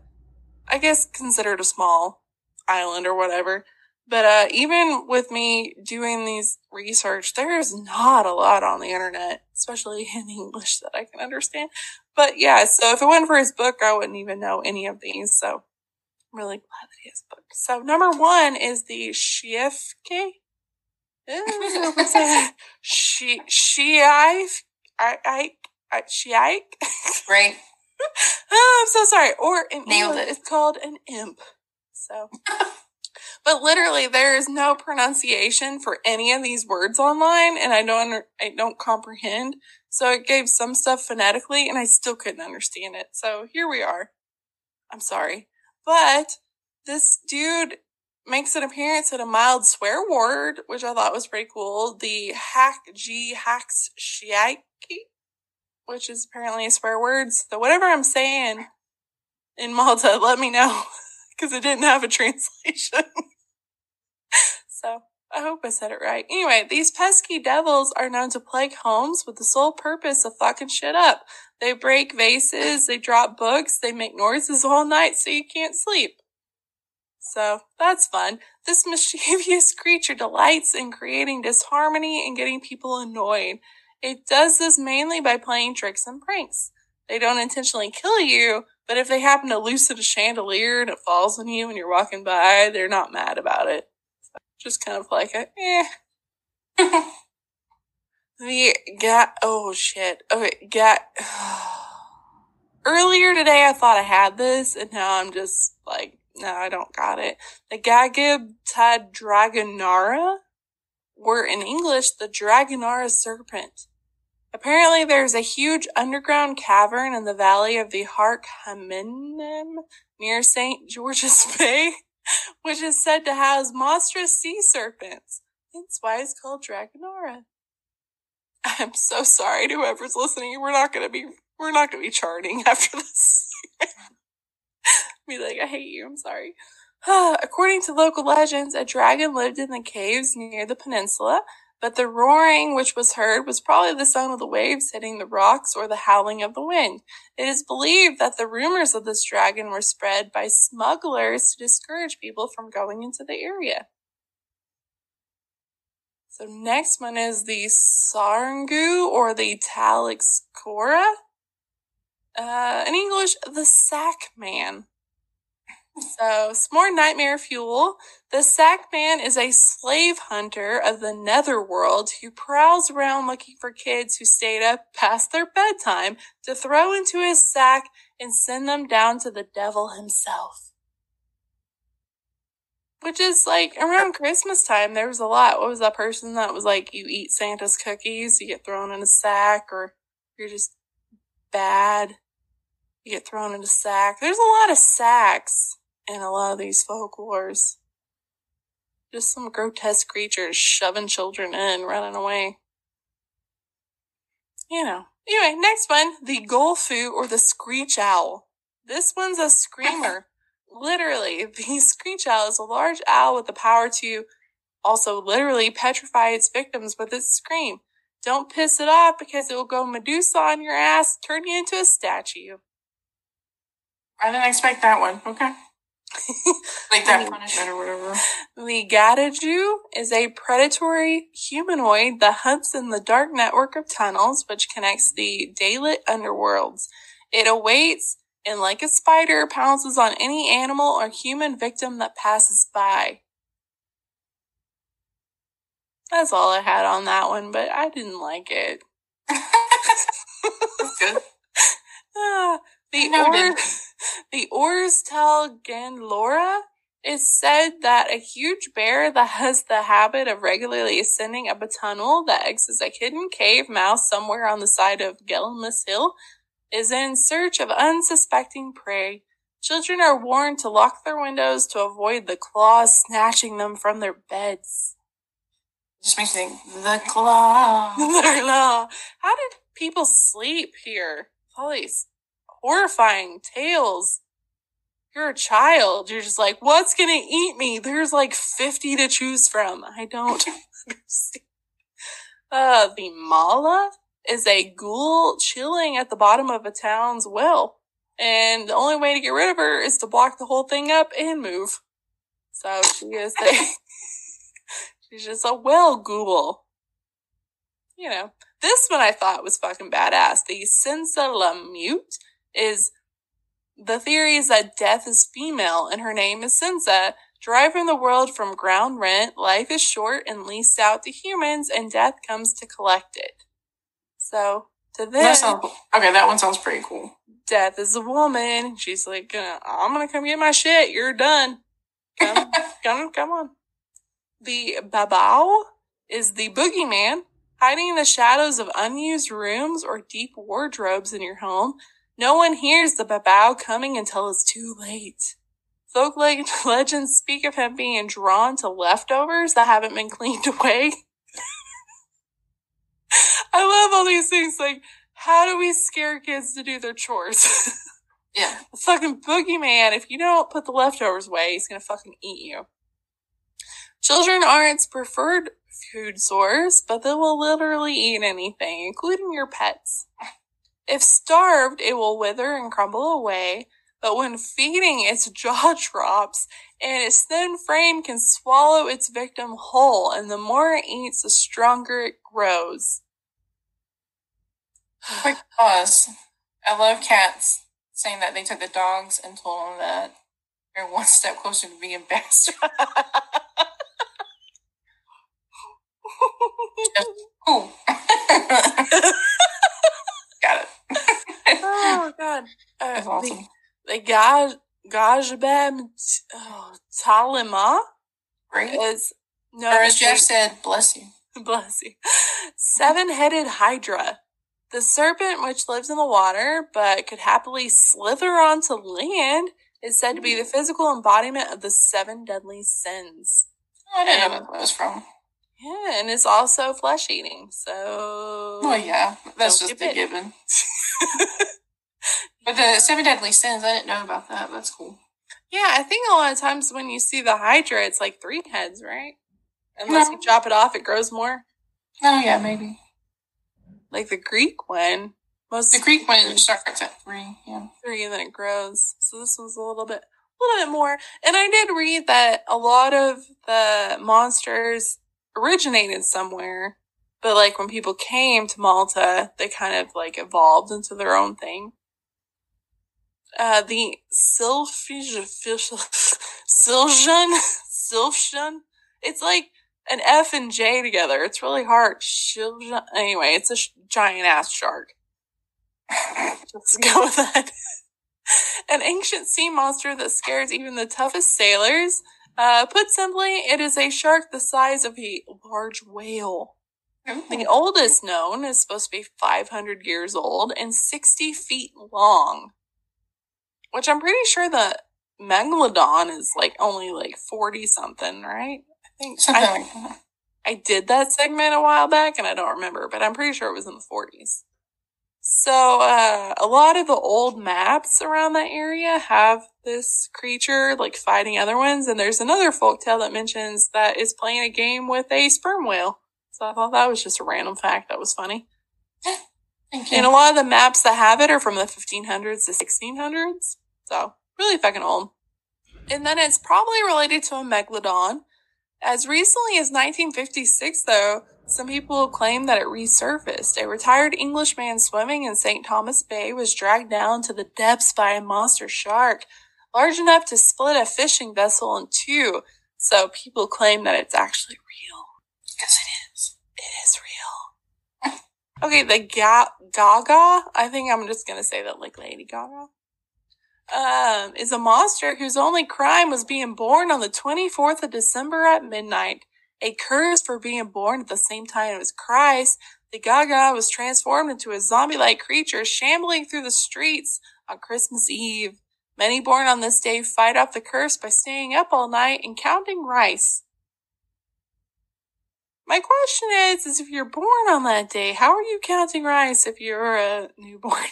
I guess considered a small island or whatever. But uh, even with me doing these research, there's not a lot on the internet, especially in English that I can understand. But yeah, so if it wasn't for his book, I wouldn't even know any of these. So really glad that he has book. So number one is the Shiefke. She Shiif I I I Shiike. Great. oh, I'm so sorry. Or in Nailed English, it. it's called an imp. So, but literally, there is no pronunciation for any of these words online, and I don't I don't comprehend. So it gave some stuff phonetically, and I still couldn't understand it. So here we are. I'm sorry, but this dude makes an appearance in a mild swear word, which I thought was pretty cool. The hack G hacks shiaki, which is apparently a swear word. So whatever I'm saying in Malta, let me know because it didn't have a translation. so I hope I said it right. Anyway, these pesky devils are known to plague homes with the sole purpose of fucking shit up. They break vases, they drop books, they make noises all night so you can't sleep. So that's fun. This mischievous creature delights in creating disharmony and getting people annoyed. It does this mainly by playing tricks and pranks. They don't intentionally kill you, but if they happen to loosen a chandelier and it falls on you when you're walking by, they're not mad about it. Just kind of like a, eh. the gat, oh shit. Okay, gat. Earlier today I thought I had this and now I'm just like, no, I don't got it. The Gagib Dragonara, were in English, the Dragonara serpent. Apparently, there's a huge underground cavern in the valley of the Hark Haminem near St. George's Bay, which is said to house monstrous sea serpents. Hence why it's called Dragonara. I'm so sorry to whoever's listening. We're not gonna be we're not gonna be charting after this. be like, I hate you. I'm sorry. According to local legends, a dragon lived in the caves near the peninsula. But the roaring which was heard was probably the sound of the waves hitting the rocks or the howling of the wind. It is believed that the rumors of this dragon were spread by smugglers to discourage people from going into the area. So next one is the Sarngu or the Talixcora. Uh, in English, the Sack Man. So, some more nightmare fuel. The Sack Man is a slave hunter of the netherworld who prowls around looking for kids who stayed up past their bedtime to throw into his sack and send them down to the devil himself. Which is like around Christmas time, there was a lot. What was that person that was like, you eat Santa's cookies, you get thrown in a sack, or you're just bad, you get thrown in a sack. There's a lot of sacks in a lot of these folklores. Just some grotesque creatures shoving children in, running away. You know. Anyway, next one, the Golfu or the Screech Owl. This one's a screamer. literally, the Screech Owl is a large owl with the power to also literally petrify its victims with its scream. Don't piss it off because it will go Medusa on your ass, turn you into a statue. I didn't expect that one. Okay. like that punishment or whatever. The Gadaju is a predatory humanoid that hunts in the dark network of tunnels which connects the daylit underworlds. It awaits and, like a spider, pounces on any animal or human victim that passes by. That's all I had on that one, but I didn't like it. That's good. Ah, the or- the Orstel Ganlora is said that a huge bear that has the habit of regularly ascending up a tunnel that exits a hidden cave mouth somewhere on the side of Gelmus Hill is in search of unsuspecting prey. Children are warned to lock their windows to avoid the claws snatching them from their beds. Just makes me think, the claw. the claw. How did people sleep here? These horrifying tales. You're a child. You're just like, what's gonna eat me? There's like 50 to choose from. I don't understand. Uh, the Mala is a ghoul chilling at the bottom of a town's well. And the only way to get rid of her is to block the whole thing up and move. So she is a, she's just a well ghoul. You know, this one I thought was fucking badass. The Sinsalamute is the theory is that death is female and her name is Sensa. Driving the world from ground rent, life is short and leased out to humans, and death comes to collect it. So, to them, sounds, okay, that one sounds pretty cool. Death is a woman. She's like, uh, I'm gonna come get my shit. You're done. Come, come, come on. The Babao is the boogeyman, hiding in the shadows of unused rooms or deep wardrobes in your home. No one hears the babao coming until it's too late. Folk legends speak of him being drawn to leftovers that haven't been cleaned away. I love all these things. Like, how do we scare kids to do their chores? yeah. The fucking boogeyman, if you don't put the leftovers away, he's gonna fucking eat you. Children aren't its preferred food source, but they will literally eat anything, including your pets. If starved, it will wither and crumble away, but when feeding, its jaw drops and its thin frame can swallow its victim whole, and the more it eats, the stronger it grows. Quick pause. I love cats saying that they took the dogs and told them that they're one step closer to being a bastard. Ooh. Got it. oh god. Uh, That's awesome. The, the Gaj Gajbeb oh, Talima Great. is no Or as Jeff said, bless you. bless you. Seven headed Hydra. The serpent which lives in the water but could happily slither onto land is said to be the physical embodiment of the seven deadly sins. I didn't know where that was from. Yeah, and it's also flesh eating. So Oh yeah, that's just a given. But the seven deadly sins, I didn't know about that. That's cool. Yeah, I think a lot of times when you see the Hydra, it's like three heads, right? Unless No. you chop it off, it grows more. Oh yeah, maybe. Like the Greek one, most The Greek one starts at three. Yeah. three and then it grows. So this one's a little bit a little bit more. And I did read that a lot of the monsters originated somewhere, but like when people came to Malta, they kind of like evolved into their own thing. Uh, the Sylphian, Siljan, Sylphian, it's like an F and J together. It's really hard. Shiljan- Anyway, it's a sh- giant ass shark. Let's go with that. An ancient sea monster that scares even the toughest sailors. Uh, put simply, it is a shark the size of a large whale. The oldest known is supposed to be 500 years old and 60 feet long. Which I'm pretty sure the megalodon is like only like 40 something, right? I think Something I, like that. I did that segment a while back and I don't remember, but I'm pretty sure it was in the 40s. So, uh, a lot of the old maps around that area have this creature like fighting other ones. And there's another folktale that mentions that it's playing a game with a sperm whale. So I thought that was just a random fact that was funny. Thank And a lot of the maps that have it are from the 1500s to 1600s. So, really fucking old. And then it's probably related to a megalodon. As recently as 1956, though, some people claim that it resurfaced. A retired Englishman swimming in St. Thomas Bay was dragged down to the depths by a monster shark, large enough to split a fishing vessel in two. So people claim that it's actually real. Because it is. It is real. Okay, the Ga- Gaga, I think I'm just gonna say that like Lady Gaga, um, is a monster whose only crime was being born on the 24th of December at midnight. A curse for being born at the same time as Christ, the Gaga was transformed into a zombie-like creature shambling through the streets on Christmas Eve. Many born on this day fight off the curse by staying up all night and counting rice. My question is, is if you're born on that day, how are you counting rice if you're a newborn?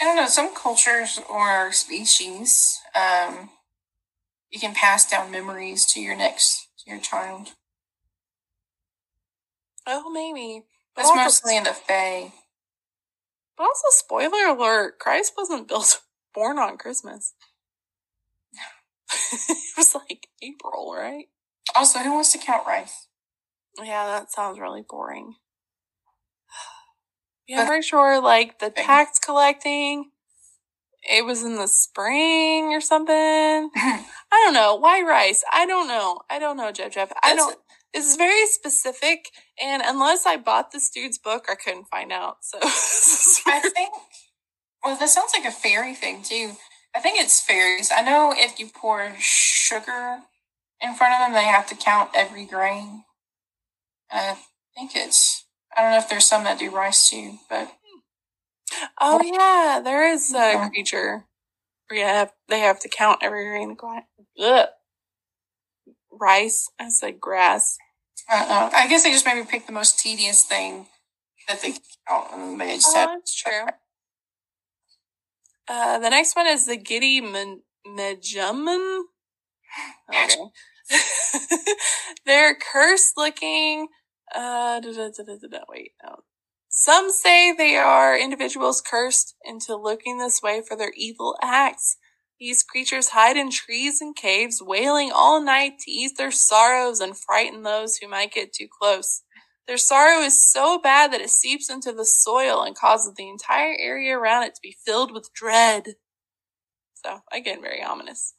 I don't know. Some cultures or species, um, you can pass down memories to your next to your child. Oh, maybe. But That's also, mostly in the Fae. but also, spoiler alert: Christ wasn't built born on Christmas. it was like April, right? Also, who wants to count rice? Yeah, that sounds really boring. Yeah, I'm pretty sure like the Thing. tax collecting, it was in the spring or something. I don't know. Why rice? I don't know. I don't know, Jeff Jeff. I don't. This is very specific, and unless I bought this dude's book, I couldn't find out. So I think. Well, that sounds like a fairy thing too. I think it's fairies. I know if you pour sugar in front of them, they have to count every grain. I think it's. I don't know if there's some that do rice too, but oh yeah, there is a Yeah. creature. where you have- they have to count every grain of gra- Ugh. rice. I said grass. I don't. I guess they just maybe pick the most tedious thing that they count, and they just Oh, have. that's true. Uh, the next one is the Giddy Mejaman. Okay. They're cursed looking. Uh, da, da, da, wait, no. Some say they are individuals cursed into looking this way for their evil acts. These creatures hide in trees and caves, wailing all night to ease their sorrows and frighten those who might get too close. Their sorrow is so bad that it seeps into the soil and causes the entire area around it to be filled with dread. So, again, very ominous.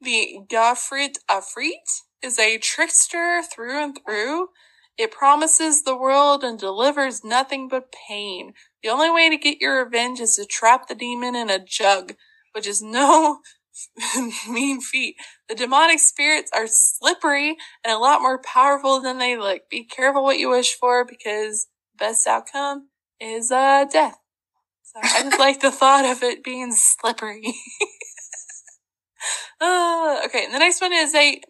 The Gafrit Afrit is a trickster through and through. It promises the world and delivers nothing but pain. The only way to get your revenge is to trap the demon in a jug, which is no mean feat. The demonic spirits are slippery and a lot more powerful than they look. Be careful what you wish for because the best outcome is uh death. So I just like the thought of it being slippery. uh, okay, and the next one is a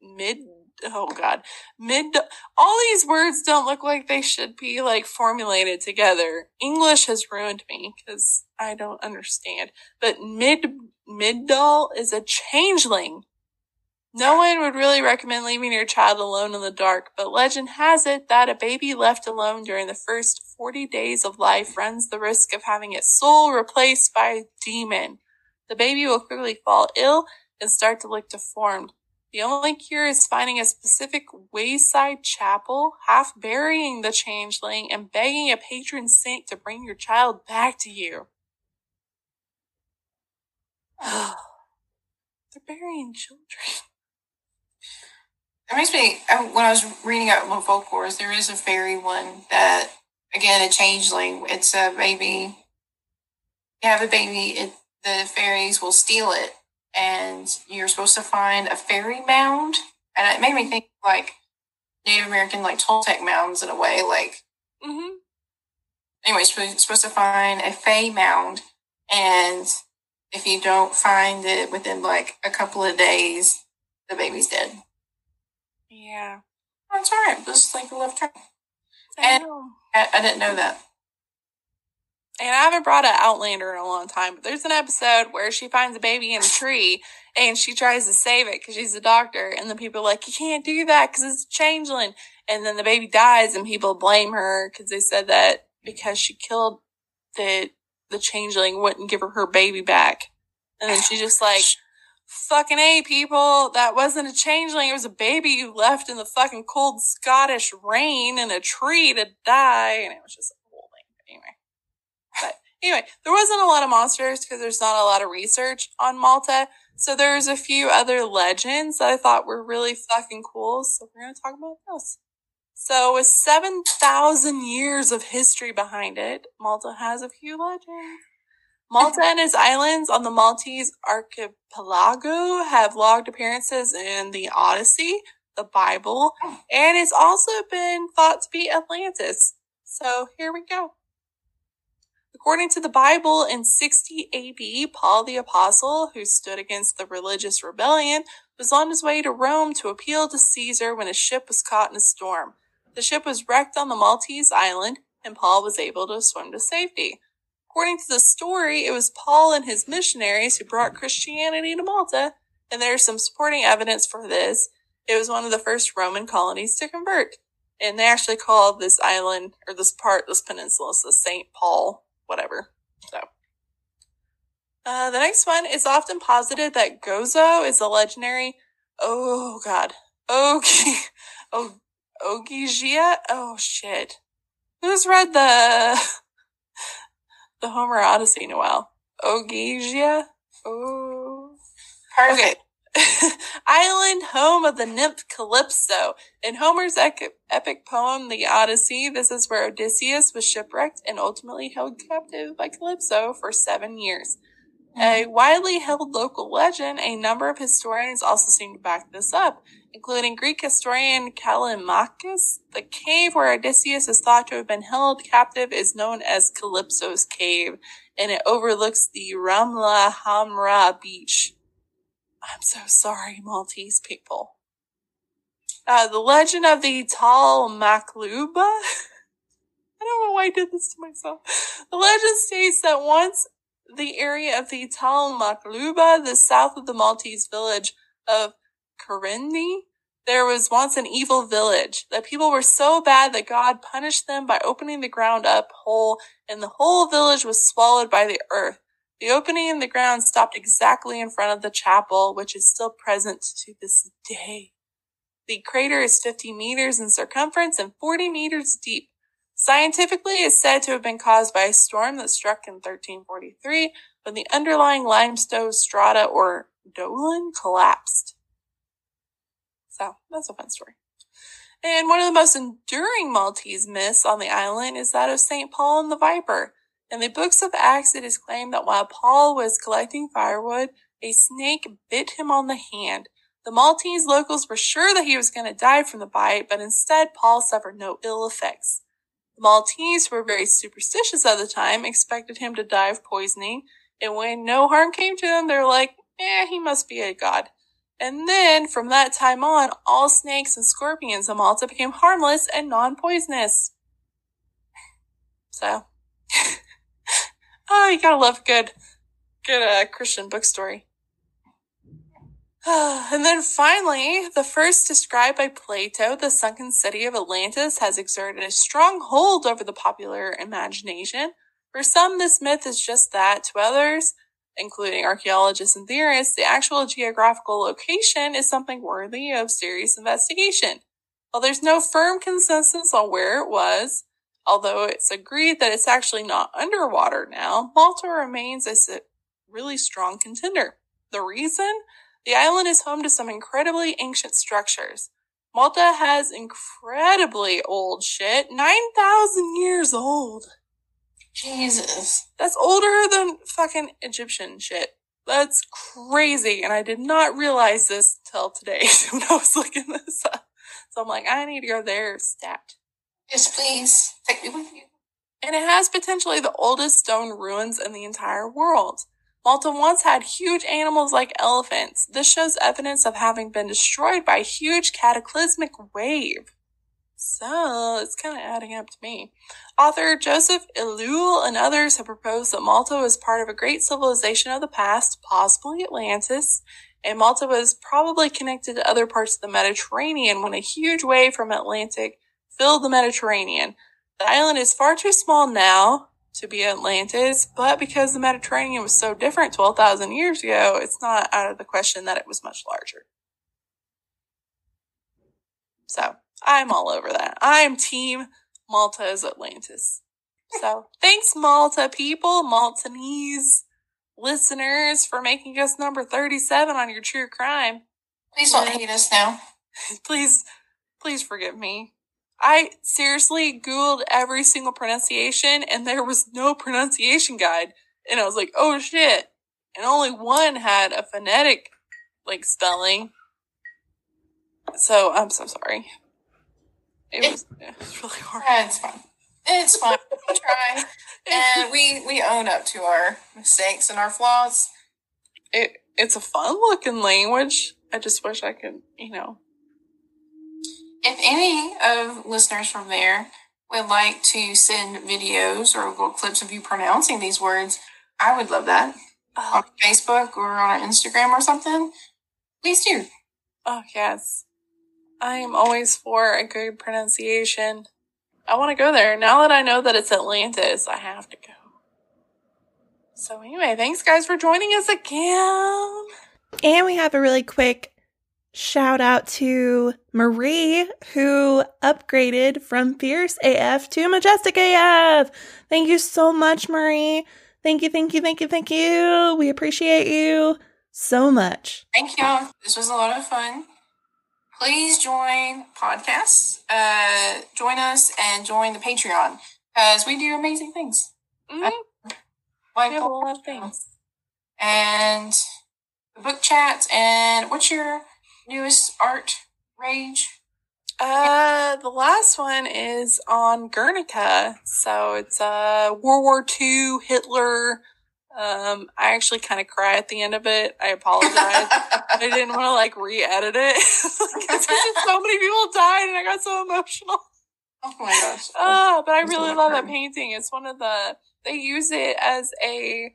mid. Oh God, mid. All these words don't look like they should be like formulated together. English has ruined me because I don't understand. But mid Middle is a changeling. No one would really recommend leaving your child alone in the dark, but legend has it that a baby left alone during the first 40 days of life runs the risk of having its soul replaced by a demon. The baby will quickly fall ill and start to look deformed. The only cure is finding a specific wayside chapel, half burying the changeling, and begging a patron saint to bring your child back to you. They're burying children. It makes me, when I was reading up on folklore, there is a fairy one that, again, a changeling. It's a baby. You have a baby, it, the fairies will steal it, and you're supposed to find a fairy mound. And it made me think like Native American, like Toltec mounds in a way. Like, mm-hmm. anyway, supposed to find a fae mound, and if you don't find it within like a couple of days, the baby's dead. Yeah. That's all right. Is like a left turn. And I, I didn't know that. And I haven't brought an Outlander in a long time, but there's an episode where she finds a baby in a tree and she tries to save it because she's a doctor. And the people are like, you can't do that because it's a changeling. And then the baby dies and people blame her because they said that because she killed the, the changeling wouldn't give her her baby back. And then she just like, fucking A, people. That wasn't a changeling. It was a baby you left in the fucking cold Scottish rain in a tree to die. And it was just a whole thing. Anyway. But anyway, there wasn't a lot of monsters because there's not a lot of research on Malta. So there's a few other legends that I thought were really fucking cool. So we're going to talk about those. So with 7,000 years of history behind it, Malta has a few legends. Malta and its islands on the Maltese archipelago have logged appearances in the Odyssey, the Bible, and it's also been thought to be Atlantis. So here we go. According to the Bible, in 60 AD, Paul the Apostle, who stood against the religious rebellion, was on his way to Rome to appeal to Caesar when his ship was caught in a storm. The ship was wrecked on the Maltese island, and Paul was able to swim to safety. According to the story, it was Paul and his missionaries who brought Christianity to Malta, and there's some supporting evidence for this. It was one of the first Roman colonies to convert. And they actually called this island, or this part, this peninsula, the St. Paul, whatever. So. Uh, the next one is often posited that Gozo is a legendary, oh god, Ogi, oh, Ogygia? Oh shit. Who's read the, the Homer Odyssey in a while. Ogygia? Oh. Okay. Island home of the nymph Calypso. In Homer's epic poem, The Odyssey, this is where Odysseus was shipwrecked and ultimately held captive by Calypso for seven years. A mm-hmm. widely held local legend, a number of historians also seem to back this up, including Greek historian Callimachus. The cave where Odysseus is thought to have been held captive is known as Calypso's Cave, and it overlooks the Ramla Hamra beach. I'm so sorry, Maltese people. Uh, the legend of the Tal Maqluba. I don't know why I did this to myself. The legend states that once the area of the Tal Maqluba, the south of the Maltese village of Qrendi, there was once an evil village. The people were so bad that God punished them by opening the ground up whole, and the whole village was swallowed by the earth. The opening in the ground stopped exactly in front of the chapel, which is still present to this day. The crater is 50 meters in circumference and 40 meters deep. Scientifically, it's said to have been caused by a storm that struck in 1343 when the underlying limestone strata or dolmen collapsed. So that's a fun story. And one of the most enduring Maltese myths on the island is that of St. Paul and the Viper. In the books of Acts, it is claimed that while Paul was collecting firewood, a snake bit him on the hand. The Maltese locals were sure that he was going to die from the bite, but instead Paul suffered no ill effects. The Maltese were very superstitious at the time, expected him to die of poisoning, and when no harm came to him, they were like, eh, he must be a god. And then, from that time on, all snakes and scorpions in Malta became harmless and non-poisonous. So, oh, you gotta love good, good uh, Christian book story. and then finally, the first described by Plato, the sunken city of Atlantis has exerted a strong hold over the popular imagination. For some, this myth is just that. To others, including archaeologists and theorists, the actual geographical location is something worthy of serious investigation. While there's no firm consensus on where it was, although it's agreed that it's actually not underwater now, Malta remains as a really strong contender. The reason? The island is home to some incredibly ancient structures. Malta has incredibly old shit, 9,000 years old. Jesus. That's older than fucking Egyptian shit. That's crazy. And I did not realize this till today when I was looking this up. So I'm like, I need to go there stat. Yes, please. Take me with you. And it has potentially the oldest stone ruins in the entire world. Malta once had huge animals like elephants. This shows evidence of having been destroyed by a huge cataclysmic wave. So, it's kind of adding up to me. Author Joseph Ellul and others have proposed that Malta was part of a great civilization of the past, possibly Atlantis, and Malta was probably connected to other parts of the Mediterranean when a huge wave from Atlantic filled the Mediterranean. The island is far too small now to be Atlantis, but because the Mediterranean was so different 12,000 years ago, it's not out of the question that it was much larger. So, I'm all over that. I'm team Malta is Atlantis. So, thanks Malta people, Maltese listeners for making us number 37 on your true crime. Please don't hate us now. please, please forgive me. I seriously Googled every single pronunciation and there was no pronunciation guide. And I was like, oh shit. And only one had a phonetic, like, spelling. So I'm so sorry. It, was, it was really hard. Yeah, it's fine. It's fine. We try. And we, we own up to our mistakes and our flaws. It, it's a fun looking language. I just wish I could, you know, if any of listeners from there would like to send videos or little clips of you pronouncing these words, I would love that. Oh. On Facebook or on Instagram or something, please do. Oh, yes. I am always for a good pronunciation. I want to go there. Now that I know that it's Atlantis, I have to go. So, anyway, thanks guys for joining us again. And we have a really quick Shout out to Marie who upgraded from Fierce AF to Majestic AF. Thank you so much, Marie. Thank you, thank you, thank you, thank you. We appreciate you so much. Thank you. This was a lot of fun. Please join podcasts. Uh, join us and join the Patreon because we do amazing things. Mm-hmm. Like we have a lot of things. And the book chats. And what's your newest art range? Uh, the last one is on Guernica. So it's uh World War II Hitler. Um, I actually kind of cry at the end of it. I apologize. I didn't want to like re-edit it because so many people died and I got so emotional. Oh my gosh! Oh, but I really love that painting. It's one of the they use it as a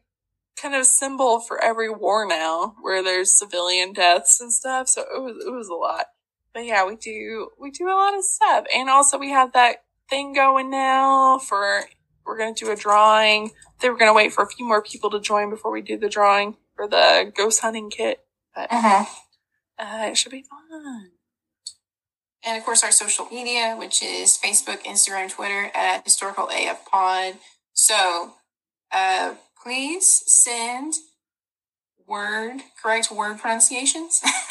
kind of symbol for every war now where there's civilian deaths and stuff. So it was, it was a lot. But yeah, we do, we do a lot of stuff. And also we have that thing going now for, we're going to do a drawing. They were going to wait for a few more people to join before we do the drawing for the ghost hunting kit. But uh-huh. uh, it should be fun. And of course, our social media, which is Facebook, Instagram, Twitter at Historical AF Pod. So, uh, please send word correct word pronunciations.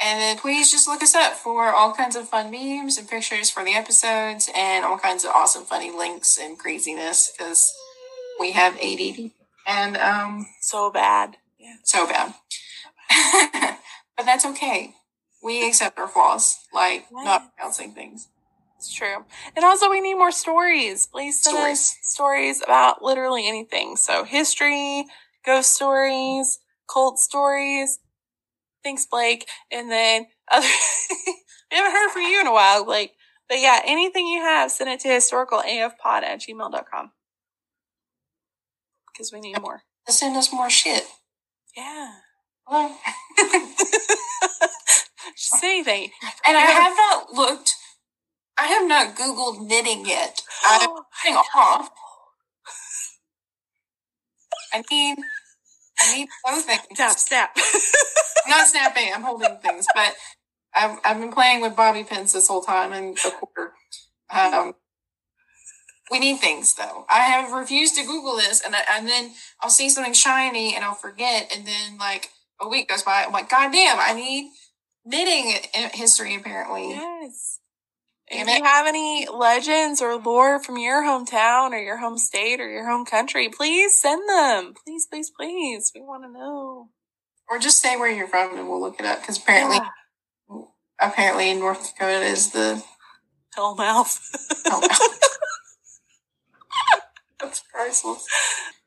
and then please just look us up for all kinds of fun memes and pictures for the episodes and all kinds of awesome funny links and craziness because we have ADD and um so bad. Yeah. So bad. but that's okay. We accept our flaws, like not pronouncing things. It's true. And also, we need more stories. Please send stories. us stories about literally anything. So, history, ghost stories, cult stories. Thanks, Blake. And then other, we haven't heard from you in a while, Blake. But yeah, anything you have, send it to historicalafpod at gmail.com. Because we need more. Send us more shit. Yeah. Hello? Just anything. and I have not looked. I have not Googled knitting yet. I'm putting off. I need. I need both things. Snap, snap. Not snapping. I'm holding things, but I've I've been playing with bobby pins this whole time and a quarter. Um, we need things though. I have refused to Google this, and I, and then I'll see something shiny and I'll forget, and then like a week goes by. I'm like, God damn, I need knitting history apparently. yes. Damn if it. you have any legends or lore from your hometown or your home state or your home country, please send them. Please, please, please. We want to know. Or just say where you're from and we'll look it up because apparently, Yeah. apparently North Dakota is the Hellmouth. oh, no. That's priceless.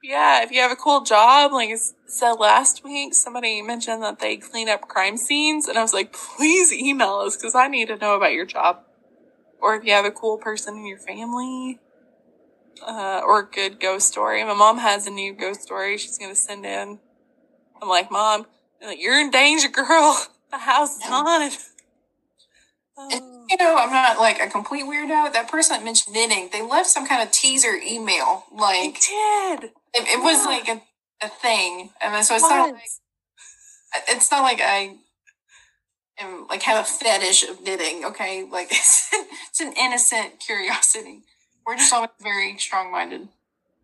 yeah, if you have a cool job, like I said last week, somebody mentioned that they clean up crime scenes, and I was like, please email us because I need to know about your job. Or if you have a cool person in your family, uh, or a good ghost story. My mom has a new ghost story she's gonna send in. I'm like, Mom, I'm like, you're in danger, girl. The house is Yeah. haunted. And, Oh. you know, I'm not like a complete weirdo. That person that mentioned knitting, they left some kind of teaser email. Like did. it, it was like a, a thing. I mean, so it's not like it's not like I am like have a fetish of knitting. Okay, like it's it's an innocent curiosity. We're just all very strong minded.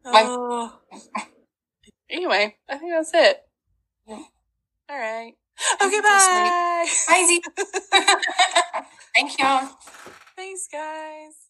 Oh. anyway, I think that's it. Yeah. All right. Okay, bye. Bye, Z. Thank you. All. Thanks, guys.